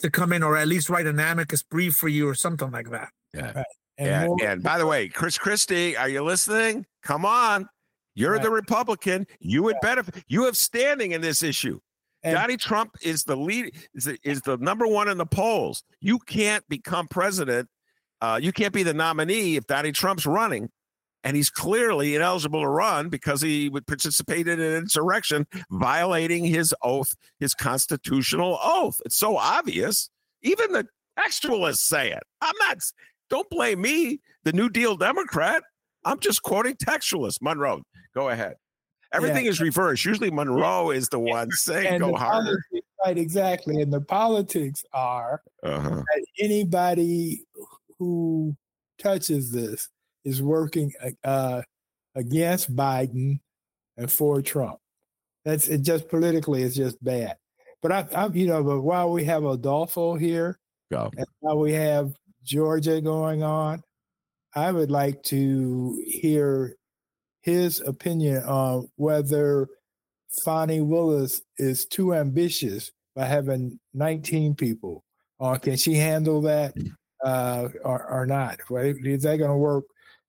to come in or at least write an amicus brief for you or something like that. And And, more- and by the way, Chris Christie, are you listening? Come on. You're the Republican. You would benefit. You have standing in this issue. and- Donnie Trump is the lead is the, is the number one in the polls. You can't become president. Uh, you can't be the nominee if Donnie Trump's running, and he's clearly ineligible to run because he would participate in an insurrection, violating his oath, his constitutional oath. It's so obvious. Even the textualists say it. I'm not. Don't blame me, the New Deal Democrat. I'm just quoting textualists. Monroe, go ahead. Everything is reversed. Usually Monroe is the (laughs) one saying and go harder. politics- right, exactly. And the politics are Uh-huh. that anybody who touches this is working uh, against Biden and for Trump. That's it. Just politically, it's just bad. But I, I'm, you know, but while we have Adolfo here, Go. and while we have Georgia going on, I would like to hear his opinion on whether Fani Willis is too ambitious by having 19 people. Or can she handle that uh, or, or not? Is that going to work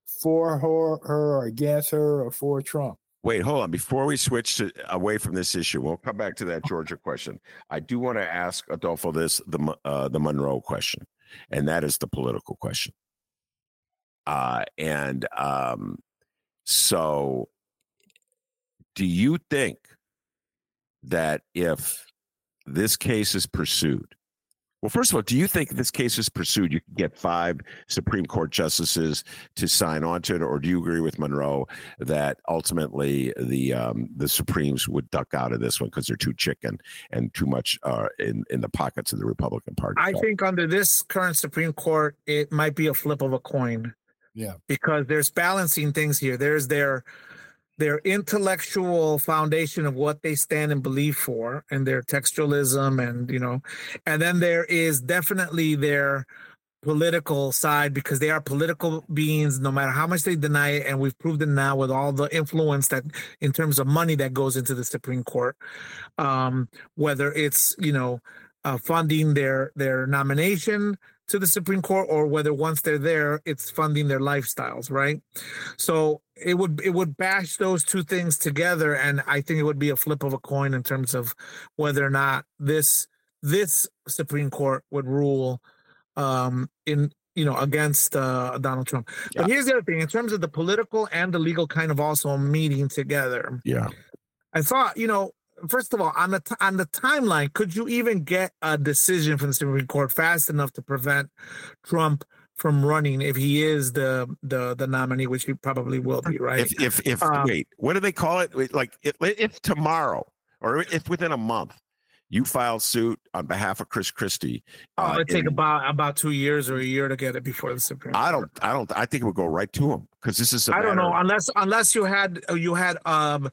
for her, her or against her or for Trump? Wait, hold on. Before we switch to, away from this issue, we'll come back to that Georgia question. I do want to ask Adolfo this the uh, the Monroe question, and that is the political question. Uh, and um, so, do you think that if this case is pursued, well, first of all, do you think this case is pursued, you can get five Supreme Court justices to sign on to it, or do you agree with Monroe that ultimately the um, the Supremes would duck out of this one because they're too chicken and too much uh, in in the pockets of the Republican Party? I think under this current Supreme Court, it might be a flip of a coin. Yeah. Because there's balancing things here. There's their their intellectual foundation of what they stand and believe for and their textualism and you know and then there is definitely their political side because they are political beings no matter how much they deny it. And we've proved it now with all the influence that in terms of money that goes into the supreme court um, whether it's you know uh, funding their their nomination to the supreme court or whether once they're there it's funding their lifestyles right so it would it would bash those two things together and i think it would be a flip of a coin in terms of whether or not this this supreme court would rule um, in you know against uh, Donald Trump. Yeah. But here's the other thing: in terms of the political and the legal, kind of also meeting together. Yeah, I thought you know. First of all, on the t- on the timeline, could you even get a decision from the Supreme Court fast enough to prevent Trump from running if he is the the the nominee, which he probably will be, right? If if if um, wait, what do they call it? Like if, if tomorrow or if within a month you filed suit on behalf of Chris Christie. Oh, uh, it take about about two years or a year to get it before the Supreme. I don't. I don't. I think it would go right to him because this is. I don't know unless unless you had you had um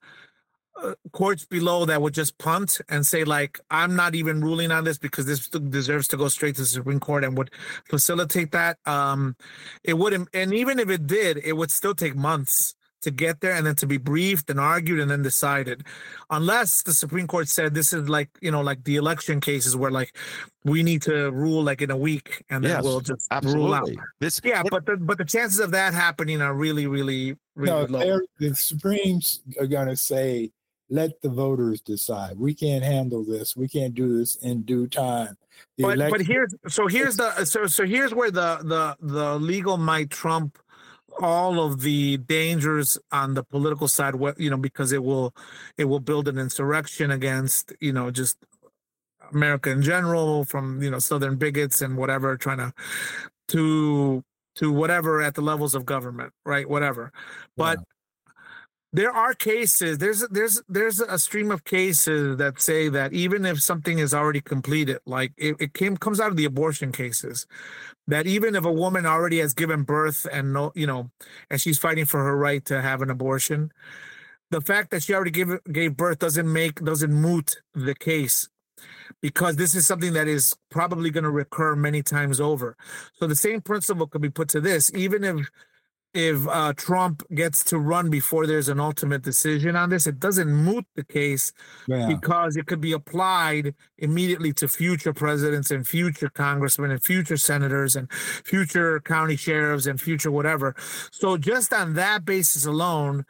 uh, courts below that would just punt and say like I'm not even ruling on this because this deserves to go straight to the Supreme Court and would facilitate that. Um, it wouldn't, and even if it did, it would still take months to get there and then to be briefed and argued and then decided unless the supreme court said this is like you know like the election cases where like we need to rule like in a week and then yes, we'll just absolutely. rule out this yeah but the but the chances of that happening are really really really no, low the supremes are going to say let the voters decide. We can't handle this. We can't do this in due time. The but, election- but here's so here's the so so here's where the the the legal might trump all of the dangers on the political side you know because it will it will build an insurrection against you know just america in general from you know southern bigots and whatever trying to to to whatever at the levels of government right? Whatever. But yeah there are cases there's there's there's a stream of cases that say that even if something is already completed like it, it came comes out of the abortion cases that even if a woman already has given birth and no you know and she's fighting for her right to have an abortion the fact that she already gave gave birth doesn't make doesn't moot the case because this is something that is probably going to recur many times over. So the same principle could be put to this even if if uh, Trump gets to run before there's an ultimate decision on this, it doesn't moot the case yeah. because it could be applied immediately to future presidents and future congressmen and future senators and future county sheriffs and future whatever. So just on that basis alone,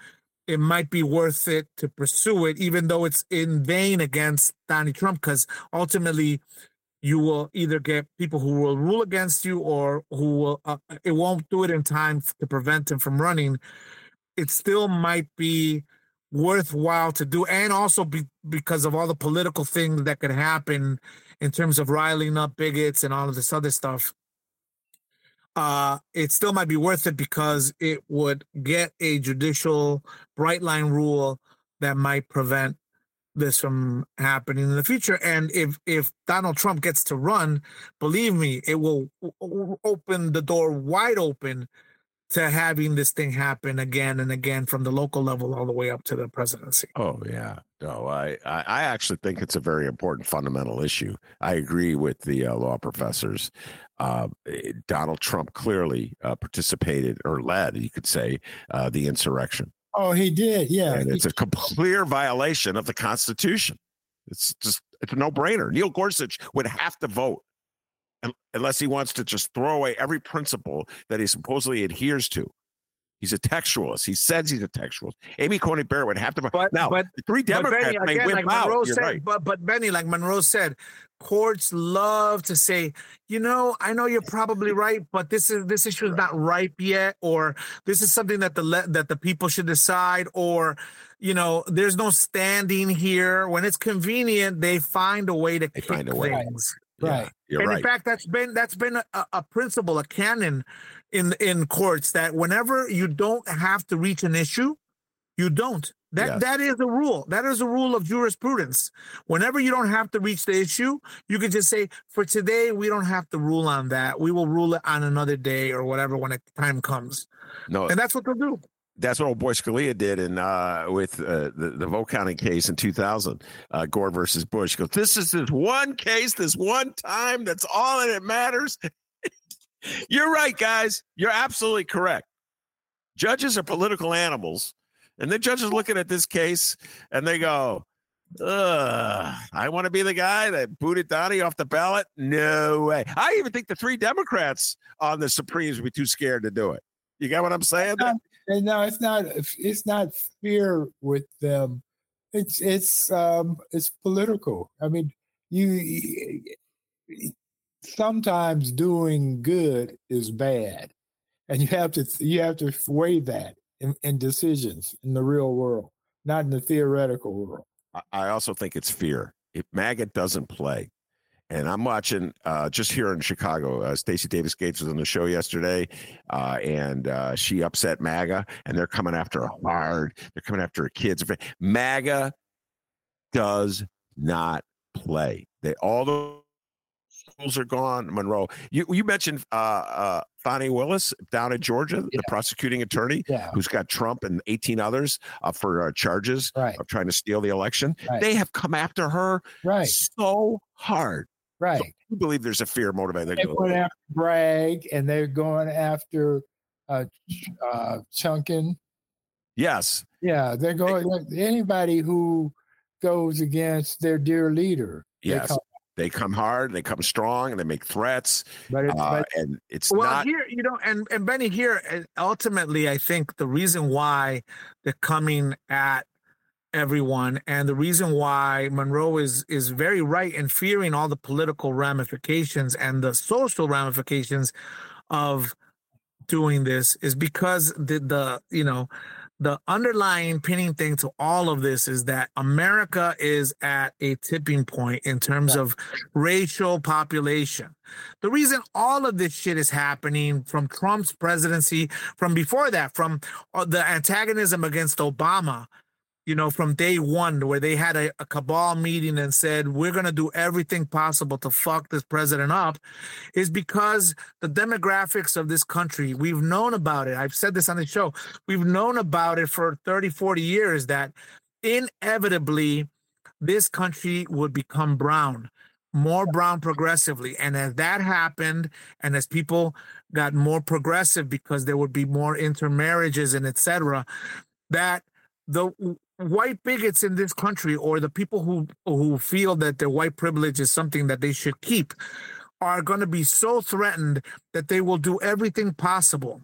it might be worth it to pursue it, even though it's in vain against Donald Trump, because ultimately you will either get people who will rule against you or who will uh, it won't do it in time to prevent him from running. It still might be worthwhile to do and also be, because of all the political things that could happen in terms of riling up bigots and all of this other stuff. Uh it still might be worth it because it would get a judicial bright line rule that might prevent this from happening in the future. And if if Donald Trump gets to run, believe me, it will open the door wide open to having this thing happen again and again from the local level all the way up to the presidency. Oh yeah, no, I I actually think it's a very important fundamental issue. I agree with the uh, law professors. Uh, Donald Trump clearly uh, participated or led, you could say, uh, the insurrection. Oh, he did. Yeah. And it's a clear violation of the Constitution. It's just, it's a no brainer. Neil Gorsuch would have to vote unless he wants to just throw away every principle that he supposedly adheres to. He's a textualist. He says he's a textualist. Amy Coney Barrett would have to. But, now, but, three Democrats but Benny, again, like Monroe said, right. but but Benny, like Monroe said, courts love to say, you know, I know you're probably right, but this is this issue is not ripe yet, or this is something that the that the people should decide, or you know, there's no standing here. When it's convenient, they find a way to they kick things. Right. Yeah, and right. in fact, that's been that's been a, a principle, a canon in in courts that whenever you don't have to reach an issue, you don't. That yes. that is a rule. That is a rule of jurisprudence. Whenever you don't have to reach the issue, you can just say, "For today, we don't have to rule on that. We will rule it on another day or whatever when the time comes." No, and that's what they'll do that's what old boy Scalia did in uh, with uh, the, the vote counting case in 2000, uh, Gore versus Bush. He goes, this is this one case, this one time. That's all that it matters. You're right, guys. You're absolutely correct. Judges are political animals. And the judges looking at this case and they go, Ugh, I want to be the guy that booted Donnie off the ballot. No way. I even think the three Democrats on the Supremes would be too scared to do it. You got what I'm saying? No, no it's not. It's not fear with them. It's it's um it's political. I mean, you sometimes doing good is bad, and you have to you have to weigh that in, in decisions in the real world, not in the theoretical world. I also think it's fear. If MAGA doesn't play, and I'm watching uh, just here in Chicago. Uh, Davis Gates was on the show yesterday, uh, and uh, she upset MAGA, and they're coming after her hard. They're coming after her kids. MAGA does not play. They all the schools are gone. Monroe, you you mentioned uh, uh, Fani Willis down in Georgia, yeah. the prosecuting attorney yeah. who's got Trump and 18 others uh, for uh, charges right. of trying to steal the election. Right. They have come after her right. so hard. Right. So you believe there's a fear motivated. They're going after Bragg and they're going after uh, uh, Chutkan. Yes. Yeah, they're going anybody who goes against their dear leader. Yes. They come hard, and they come strong, and they make threats. But, it, uh, but and it's well not... here, you know, and and Benny here. Uh, ultimately, I think the reason why they're coming at everyone, and the reason why Monroe is is very right in fearing all the political ramifications and the social ramifications of doing this is because the the you know the underlying pinning thing to all of this is that America is at a tipping point in terms of racial population. The reason all of this shit is happening from Trump's presidency, from before that, from uh, the antagonism against Obama, you know, from day one, where they had a, a cabal meeting and said, we're going to do everything possible to fuck this president up, is because the demographics of this country, we've known about it. I've said this on the show. We've known about it for 30, 40 years that inevitably this country would become brown more brown progressively. And as that happened, and as people got more progressive because there would be more intermarriages and etc., that the white bigots in this country or the people who who feel that their white privilege is something that they should keep are going to be so threatened that they will do everything possible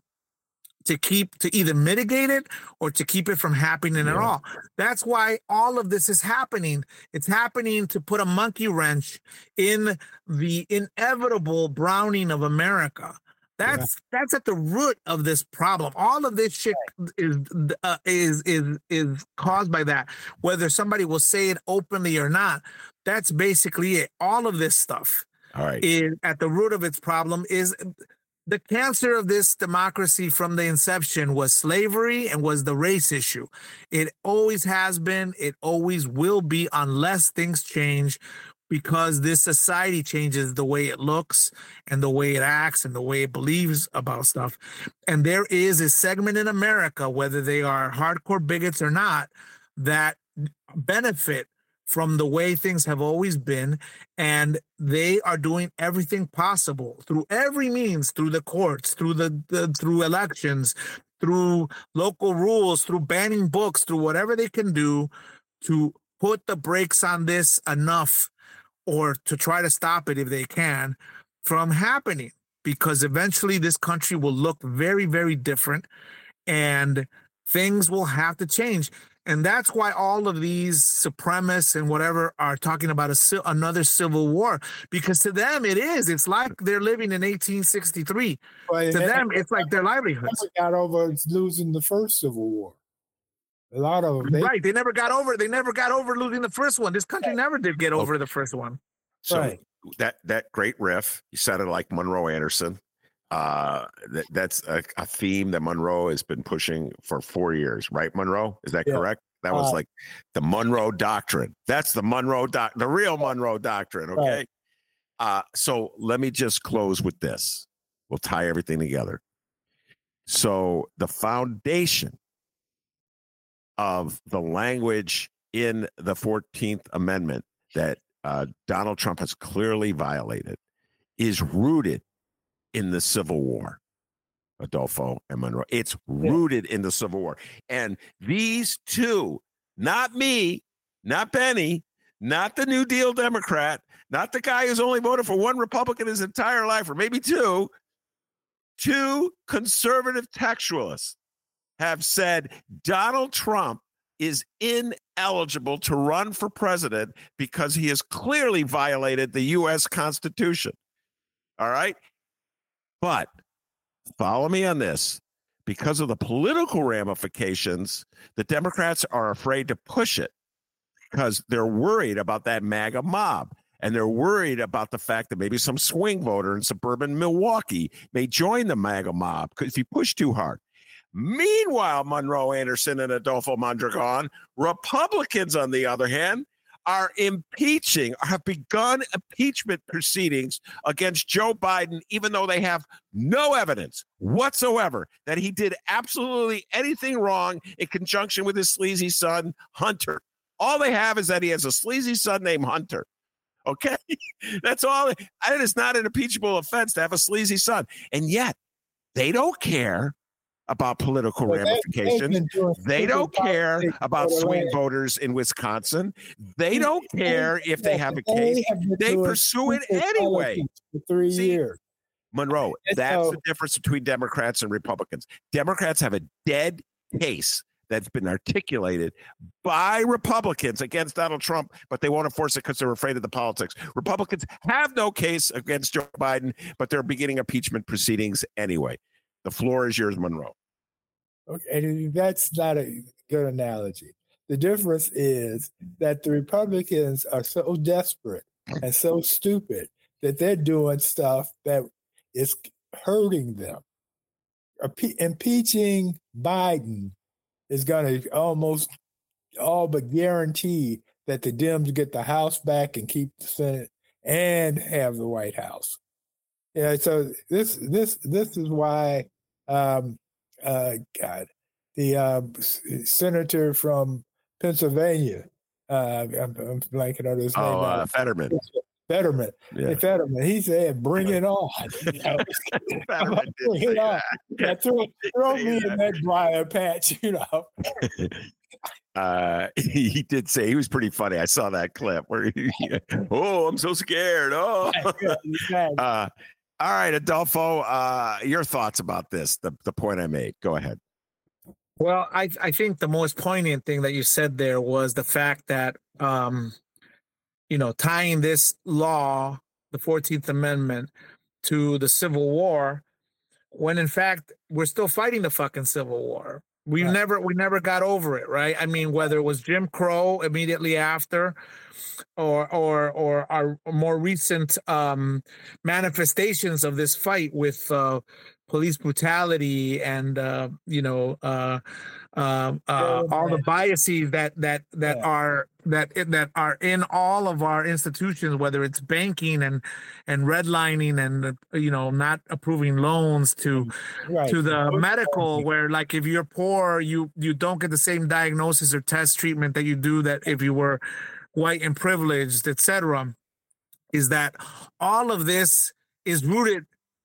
to keep to either mitigate it or to keep it from happening yeah. at all. That's why all of this is happening. It's happening to put a monkey wrench in the inevitable browning of America. That's yeah. that's at the root of this problem. All of this shit is uh, is is is caused by that. Whether somebody will say it openly or not, that's basically it. All of this stuff All right. is at the root of its problem is the cancer of this democracy from the inception was slavery and was the race issue. It always has been, it always will be unless things change because this society changes the way it looks and the way it acts and the way it believes about stuff. And there is a segment in America, whether they are hardcore bigots or not, that benefit from the way things have always been and they are doing everything possible through every means through the courts through the, the, through elections through local rules through banning books through whatever they can do to put the brakes on this enough or to try to stop it if they can from happening because eventually this country will look very very different and things will have to change. And that's why all of these supremacists and whatever are talking about a, another civil war because to them it is it's like they're living in 1863 well, to them it's like their livelihoods. Got over losing the first civil war a lot of them. They, right. They never got over. They never got over losing the first one. This country never did get over the first one. So right. that that great riff, you sounded like Monroe Anderson. Uh, that, that's a, a, theme that Monroe has been pushing for four years, right? Monroe, is that yeah. correct? That was uh, like the Monroe Doctrine. That's the Monroe doc, the real Monroe Doctrine. Okay. Right. Uh, so let me just close with this. We'll tie everything together. So the foundation of the language in the 14th Amendment that uh, Donald Trump has clearly violated is rooted in the Civil War. Adolfo and Monroe. It's rooted in the Civil War. And these two, not me, not Benny, not the New Deal Democrat, not the guy who's only voted for one Republican his entire life, or maybe two, two conservative textualists have said Donald Trump is ineligible to run for president because he has clearly violated the U.S. Constitution. All right. But follow me on this because of the political ramifications, the Democrats are afraid to push it because they're worried about that MAGA mob. And they're worried about the fact that maybe some swing voter in suburban Milwaukee may join the MAGA mob if you push too hard. Meanwhile, Monroe Anderson and Adolfo Mondragon, Republicans, on the other hand, are impeaching, have begun impeachment proceedings against Joe Biden, even though they have no evidence whatsoever that he did absolutely anything wrong in conjunction with his sleazy son, Hunter. All they have is that he has a sleazy son named Hunter. Okay. (laughs) That's all. And It is not an impeachable offense to have a sleazy son. And yet they don't care about political well, ramifications. They, don't care about swing voters in Wisconsin. They don't care if they have a case. They pursue it anyway. For three See, years. Monroe, that's so, the difference between Democrats and Republicans. Democrats have a dead case that's been articulated by Republicans against Donald Trump, but they won't enforce it because they're afraid of the politics. Republicans have no case against Joe Biden, but they're beginning impeachment proceedings anyway. The floor is yours, Monroe. Okay, that's not a good analogy. The difference is that the Republicans are so desperate and so stupid that they're doing stuff that is hurting them. Impeaching Biden is going to almost all but guarantee that the Dems get the House back and keep the Senate and have the White House. Yeah, so this this this is why um, uh, God, the uh, senator from Pennsylvania. Uh, I'm, I'm, blanking on his oh, name. Uh, Fetterman. (laughs) Fetterman. Yeah. Fetterman. He said, "Bring it on." (laughs) (laughs) bring it on. Yeah, throw, throw me in that briar patch. You know. uh, he did say he was pretty funny. I saw that clip where he, oh, I'm so scared. Oh, uh, all right, Adolfo, uh, your thoughts about this, the, the point I made. Go ahead. Well, I, I think the most poignant thing that you said there was the fact that, um, you know, tying this law, the 14th Amendment, to the Civil War, when in fact we're still fighting the fucking Civil War. We right. never we never got over it, right? I mean, whether it was Jim Crow immediately after, or or or our more recent um, manifestations of this fight with uh, police brutality and uh, you know uh, uh, uh, all the biases that that that yeah. are that that are in all of our institutions, whether it's banking and and redlining and you know not approving loans to right. to the medical, where like if you're poor, you you don't get the same diagnosis or test treatment that you do that if you were white and privileged, etc. Is that all of this is rooted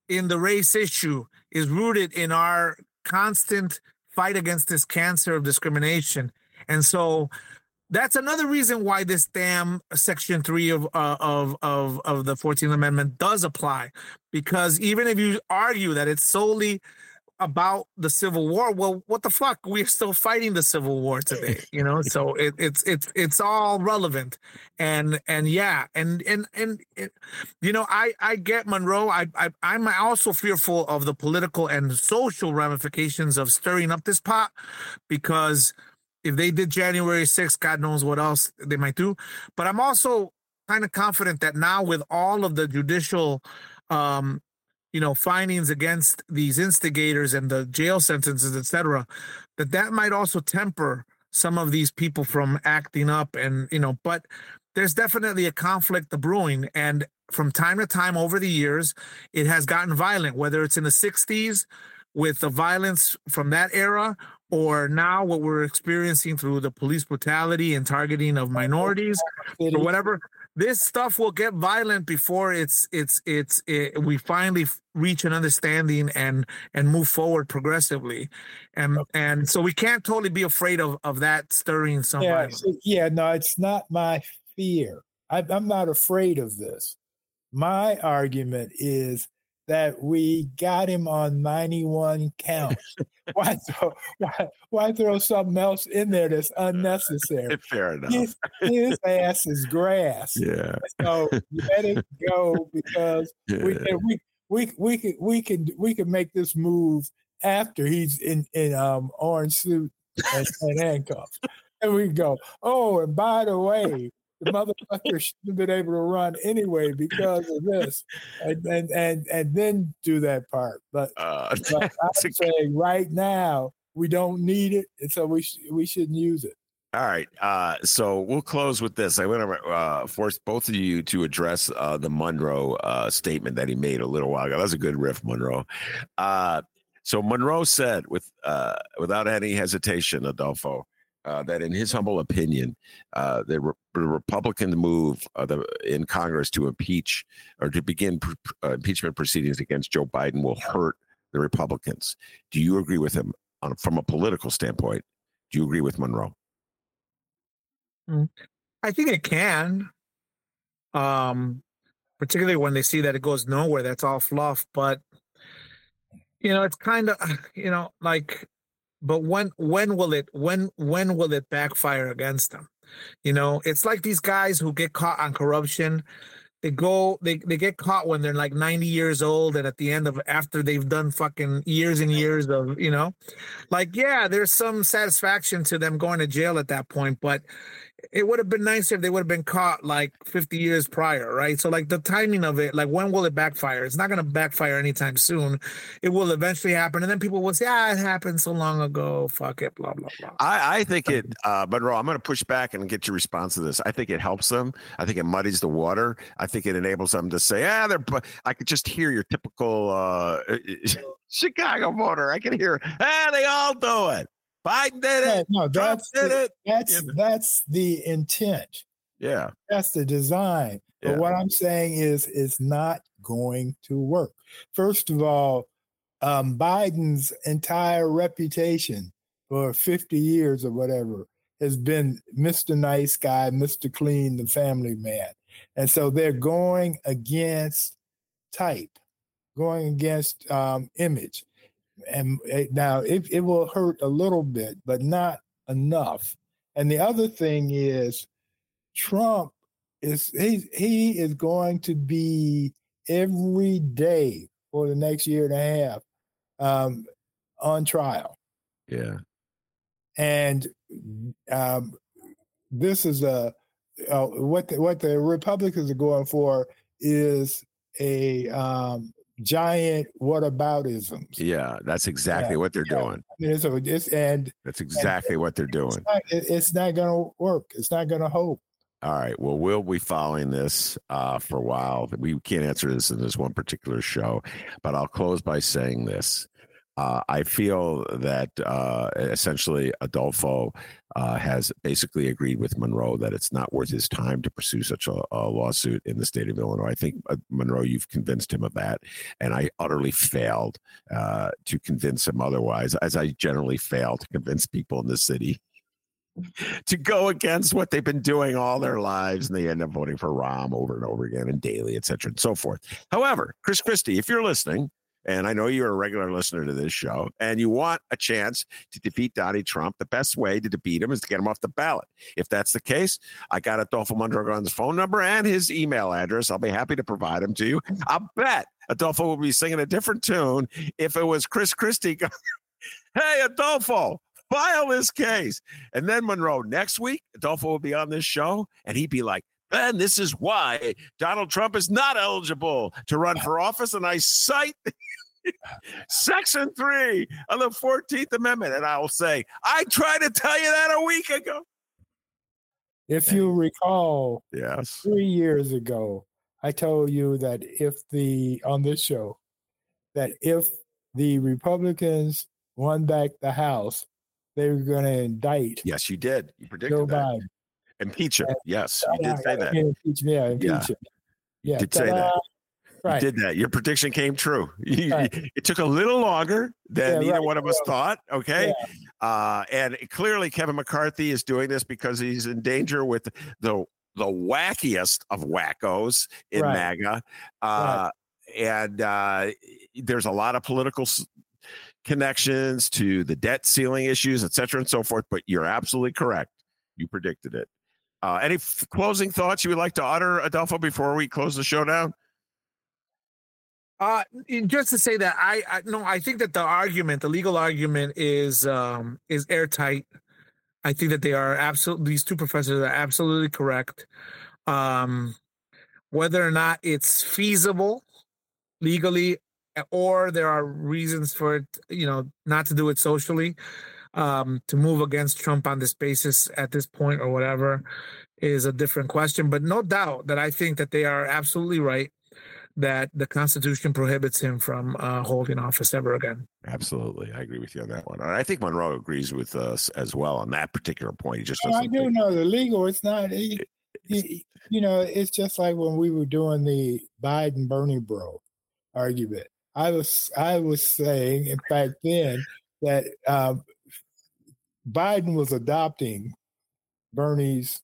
in the race issue, is rooted in our constant fight against this cancer of discrimination. And so that's another reason why this damn section 3 of uh, of of of the 14th amendment does apply because even if you argue that it's solely about the Civil War. Well, what the fuck? We're still fighting the Civil War today, (laughs) you know. so it, it's it's it's all relevant, and and yeah, and and and it, you know, I I get Monroe. I, I I'm also fearful of the political and social ramifications of stirring up this pot, because if they did January 6th, God knows what else they might do. But I'm also kind of confident that now with all of the judicial um you know findings against these instigators and the jail sentences etc that that might also temper some of these people from acting up and you know but there's definitely a conflict the brewing. And from time to time over the years it has gotten violent whether it's in the 60s with the violence from that era or now what we're experiencing through the police brutality and targeting of minorities or whatever this stuff will get violent before it's it's it's it, we finally reach an understanding and and move forward progressively and and so we can't totally be afraid of of that stirring some yeah, violence. yeah no it's not my fear I, i'm not afraid of this my argument is that we got him on 91 counts. (laughs) why, throw, why, why throw something else in there that's unnecessary? (laughs) Fair enough. His, his ass is grass. Yeah. So let it go because (laughs) we Yeah. can we we we can we can we can make this move after he's in in um orange suit and, and handcuffs. And we go, oh, and by the way, the motherfucker should have been able to run anyway because of this. And and and, and then do that part. But, Uh, but (laughs) I'm saying right now we don't need it, and so we sh- we shouldn't use it. All right. Uh, so we'll close with this. I want to uh, force both of you to address uh, the Monroe uh, statement that he made a little while ago. That's a good riff, Monroe. Uh, so Monroe said, with uh, without any hesitation, Adolfo, uh, that in his humble opinion, uh, the, Re- the Republican move uh, the, in Congress to impeach or to begin pr- uh, impeachment proceedings against Joe Biden will hurt the Republicans. Do you agree with him on, from a political standpoint? Do you agree with Monroe? I think it can. Um, particularly when they see that it goes nowhere, that's all fluff. But you know, it's kind of (sighs) you know, like but when when will it when when will it backfire against them? You know, it's like these guys who get caught on corruption. They go they, they get caught when they're like 90 years old and at the end of after they've done fucking years and years of, you know, like yeah, there's some satisfaction to them going to jail at that point, but it would have been nicer if they would have been caught like 50 years prior, right? So like the timing of it, like when will it backfire? It's not going to backfire anytime soon. It will eventually happen, and then people will say, "Ah, it happened so long ago. Fuck it." Blah blah blah. I, I think it, (laughs) uh, Monroe. I'm going to push back and get your response to this. I think it helps them. I think it muddies the water. I think it enables them to say, "Ah, they're." bu-" I could just hear your typical uh, (laughs) Chicago voter. I can hear, "Ah, they all do it. Biden did it. no, Trump that's did the, it." that's that's the intent. Yeah, That's the design. But Yeah. what I'm saying is, it's not going to work. First of all, um, Biden's entire reputation for 50 years or whatever has been Mr. Nice Guy, Mr. Clean, the family man. And so they're going against type, going against um, image. And it, now it, it will hurt a little bit, but not enough. And the other thing is, Trump is he he is going to be every day for the next year and a half um, on trial, yeah, and um, this is a uh, what the, what the Republicans are going for is a um, giant whataboutism. yeah. That's exactly what they're yeah. doing. And so it's and That's exactly what they're it's doing. not, it- it's not going to work. It's not going to hold. All right. Well, we'll be following this uh, for a while. We can't answer this in this one particular show, but I'll close by saying this. Uh, I feel that uh, essentially Adolfo uh, has basically agreed with Monroe that it's not worth his time to pursue such a, a lawsuit in the state of Illinois. I think, uh, Monroe, you've convinced him of that. And I utterly failed uh, to convince him otherwise, as I generally fail to convince people in the city (laughs) to go against what they've been doing all their lives and they end up voting for Rahm over and over again and Daley, et cetera, and so forth. However, Chris Christie, if you're listening, and I know you're a regular listener to this show, and you want a chance to defeat Donnie Trump, the best way to defeat him is to get him off the ballot. If that's the case, I got Adolfo Mondragon's phone number and his email address. I'll be happy to provide them to you. I'll bet Adolfo will be singing a different tune if it was Chris Christie. (laughs) hey, Adolfo, file this case. And then Monroe, next week, Adolfo will be on this show and he'd be like, Ben, this is why Donald Trump is not eligible to run for office. And I cite (laughs) Section 3 of the 14th Amendment. And I will say, I tried to tell you that a week ago. If you recall, Yes. three years ago, I told you that if the on this show that if the Republicans won back the House, they were going to indict Yes, you did. You Joe predicted that. Biden. Impeach him. Yes, you did say that. Impeach, yeah, impeach Yeah. him. Yeah, did say that. Right. You did that. Your prediction came true. (laughs) You- Right. It took a little longer than Yeah, either right. one of us thought. Okay. Uh, and clearly, Kevin McCarthy is doing this because he's in danger with the the wackiest of wackos in. MAGA. Uh, And uh, there's a lot of political s- connections to the debt ceiling issues, et cetera, and so forth. But you're absolutely correct. You predicted it. Uh, any f- closing thoughts you would like to utter, Adolfo, before we close the show down? Uh, just to say that I, I no, I think that the argument, the legal argument, is um is airtight. I think that they are absolutely these two professors are absolutely correct. Um, whether or not it's feasible legally, or there are reasons for it, you know, not to do it socially, um, to move against Trump on this basis at this point or whatever, is a different question. But no doubt that I think that they are absolutely right that the Constitution prohibits him from uh, holding office ever again. Absolutely, I agree with you on that one. And I think Monroe agrees with us as well on that particular point. He just Oh, I doesn't. do think- know the legal. It's not. He, he, you know, it's just like when we were doing the Biden Bernie bro argument. I was I was saying, in fact, then that uh, Biden was adopting Bernie's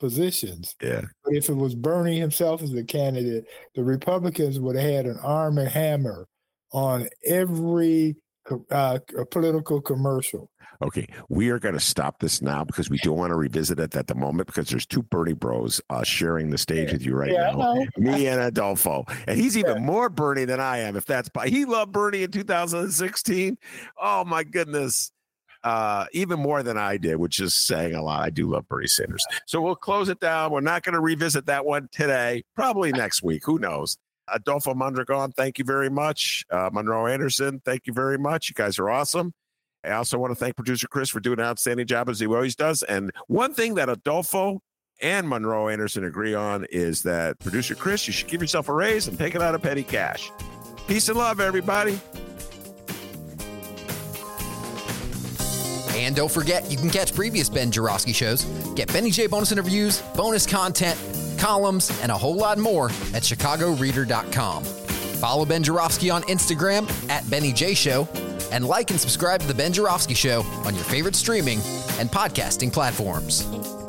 positions. yeah, But if it was Bernie himself as the candidate, the Republicans would have had an arm and hammer on every uh, political commercial. okay. We are going to stop this now because we don't want to revisit it at the moment because there's two Bernie Bros uh, sharing the stage with you right yeah, now. Me and Adolfo, and he's even Yeah. more Bernie than I am. If that's by he loved Bernie in 2016. Oh my goodness. Uh, even more than I did, which is saying a lot. I do love Bernie Sanders. So we'll close it down. We're not going to revisit that one today. Probably next week. Who knows? Adolfo Mondragon, thank you very much. Uh, Monroe Anderson, thank you very much. You guys are awesome. I also want to thank producer Chris for doing an outstanding job as he always does. And one thing that Adolfo and Monroe Anderson agree on is that producer Chris, you should give yourself a raise and take it out of petty cash. Peace and love, everybody. And don't forget, you can catch previous Ben Joravsky shows, get Benny J bonus interviews, bonus content, columns, and a whole lot more at chicagoreader.com. Follow Ben Joravsky on Instagram at Benny J Show, and like and subscribe to The Ben Joravsky Show on your favorite streaming and podcasting platforms.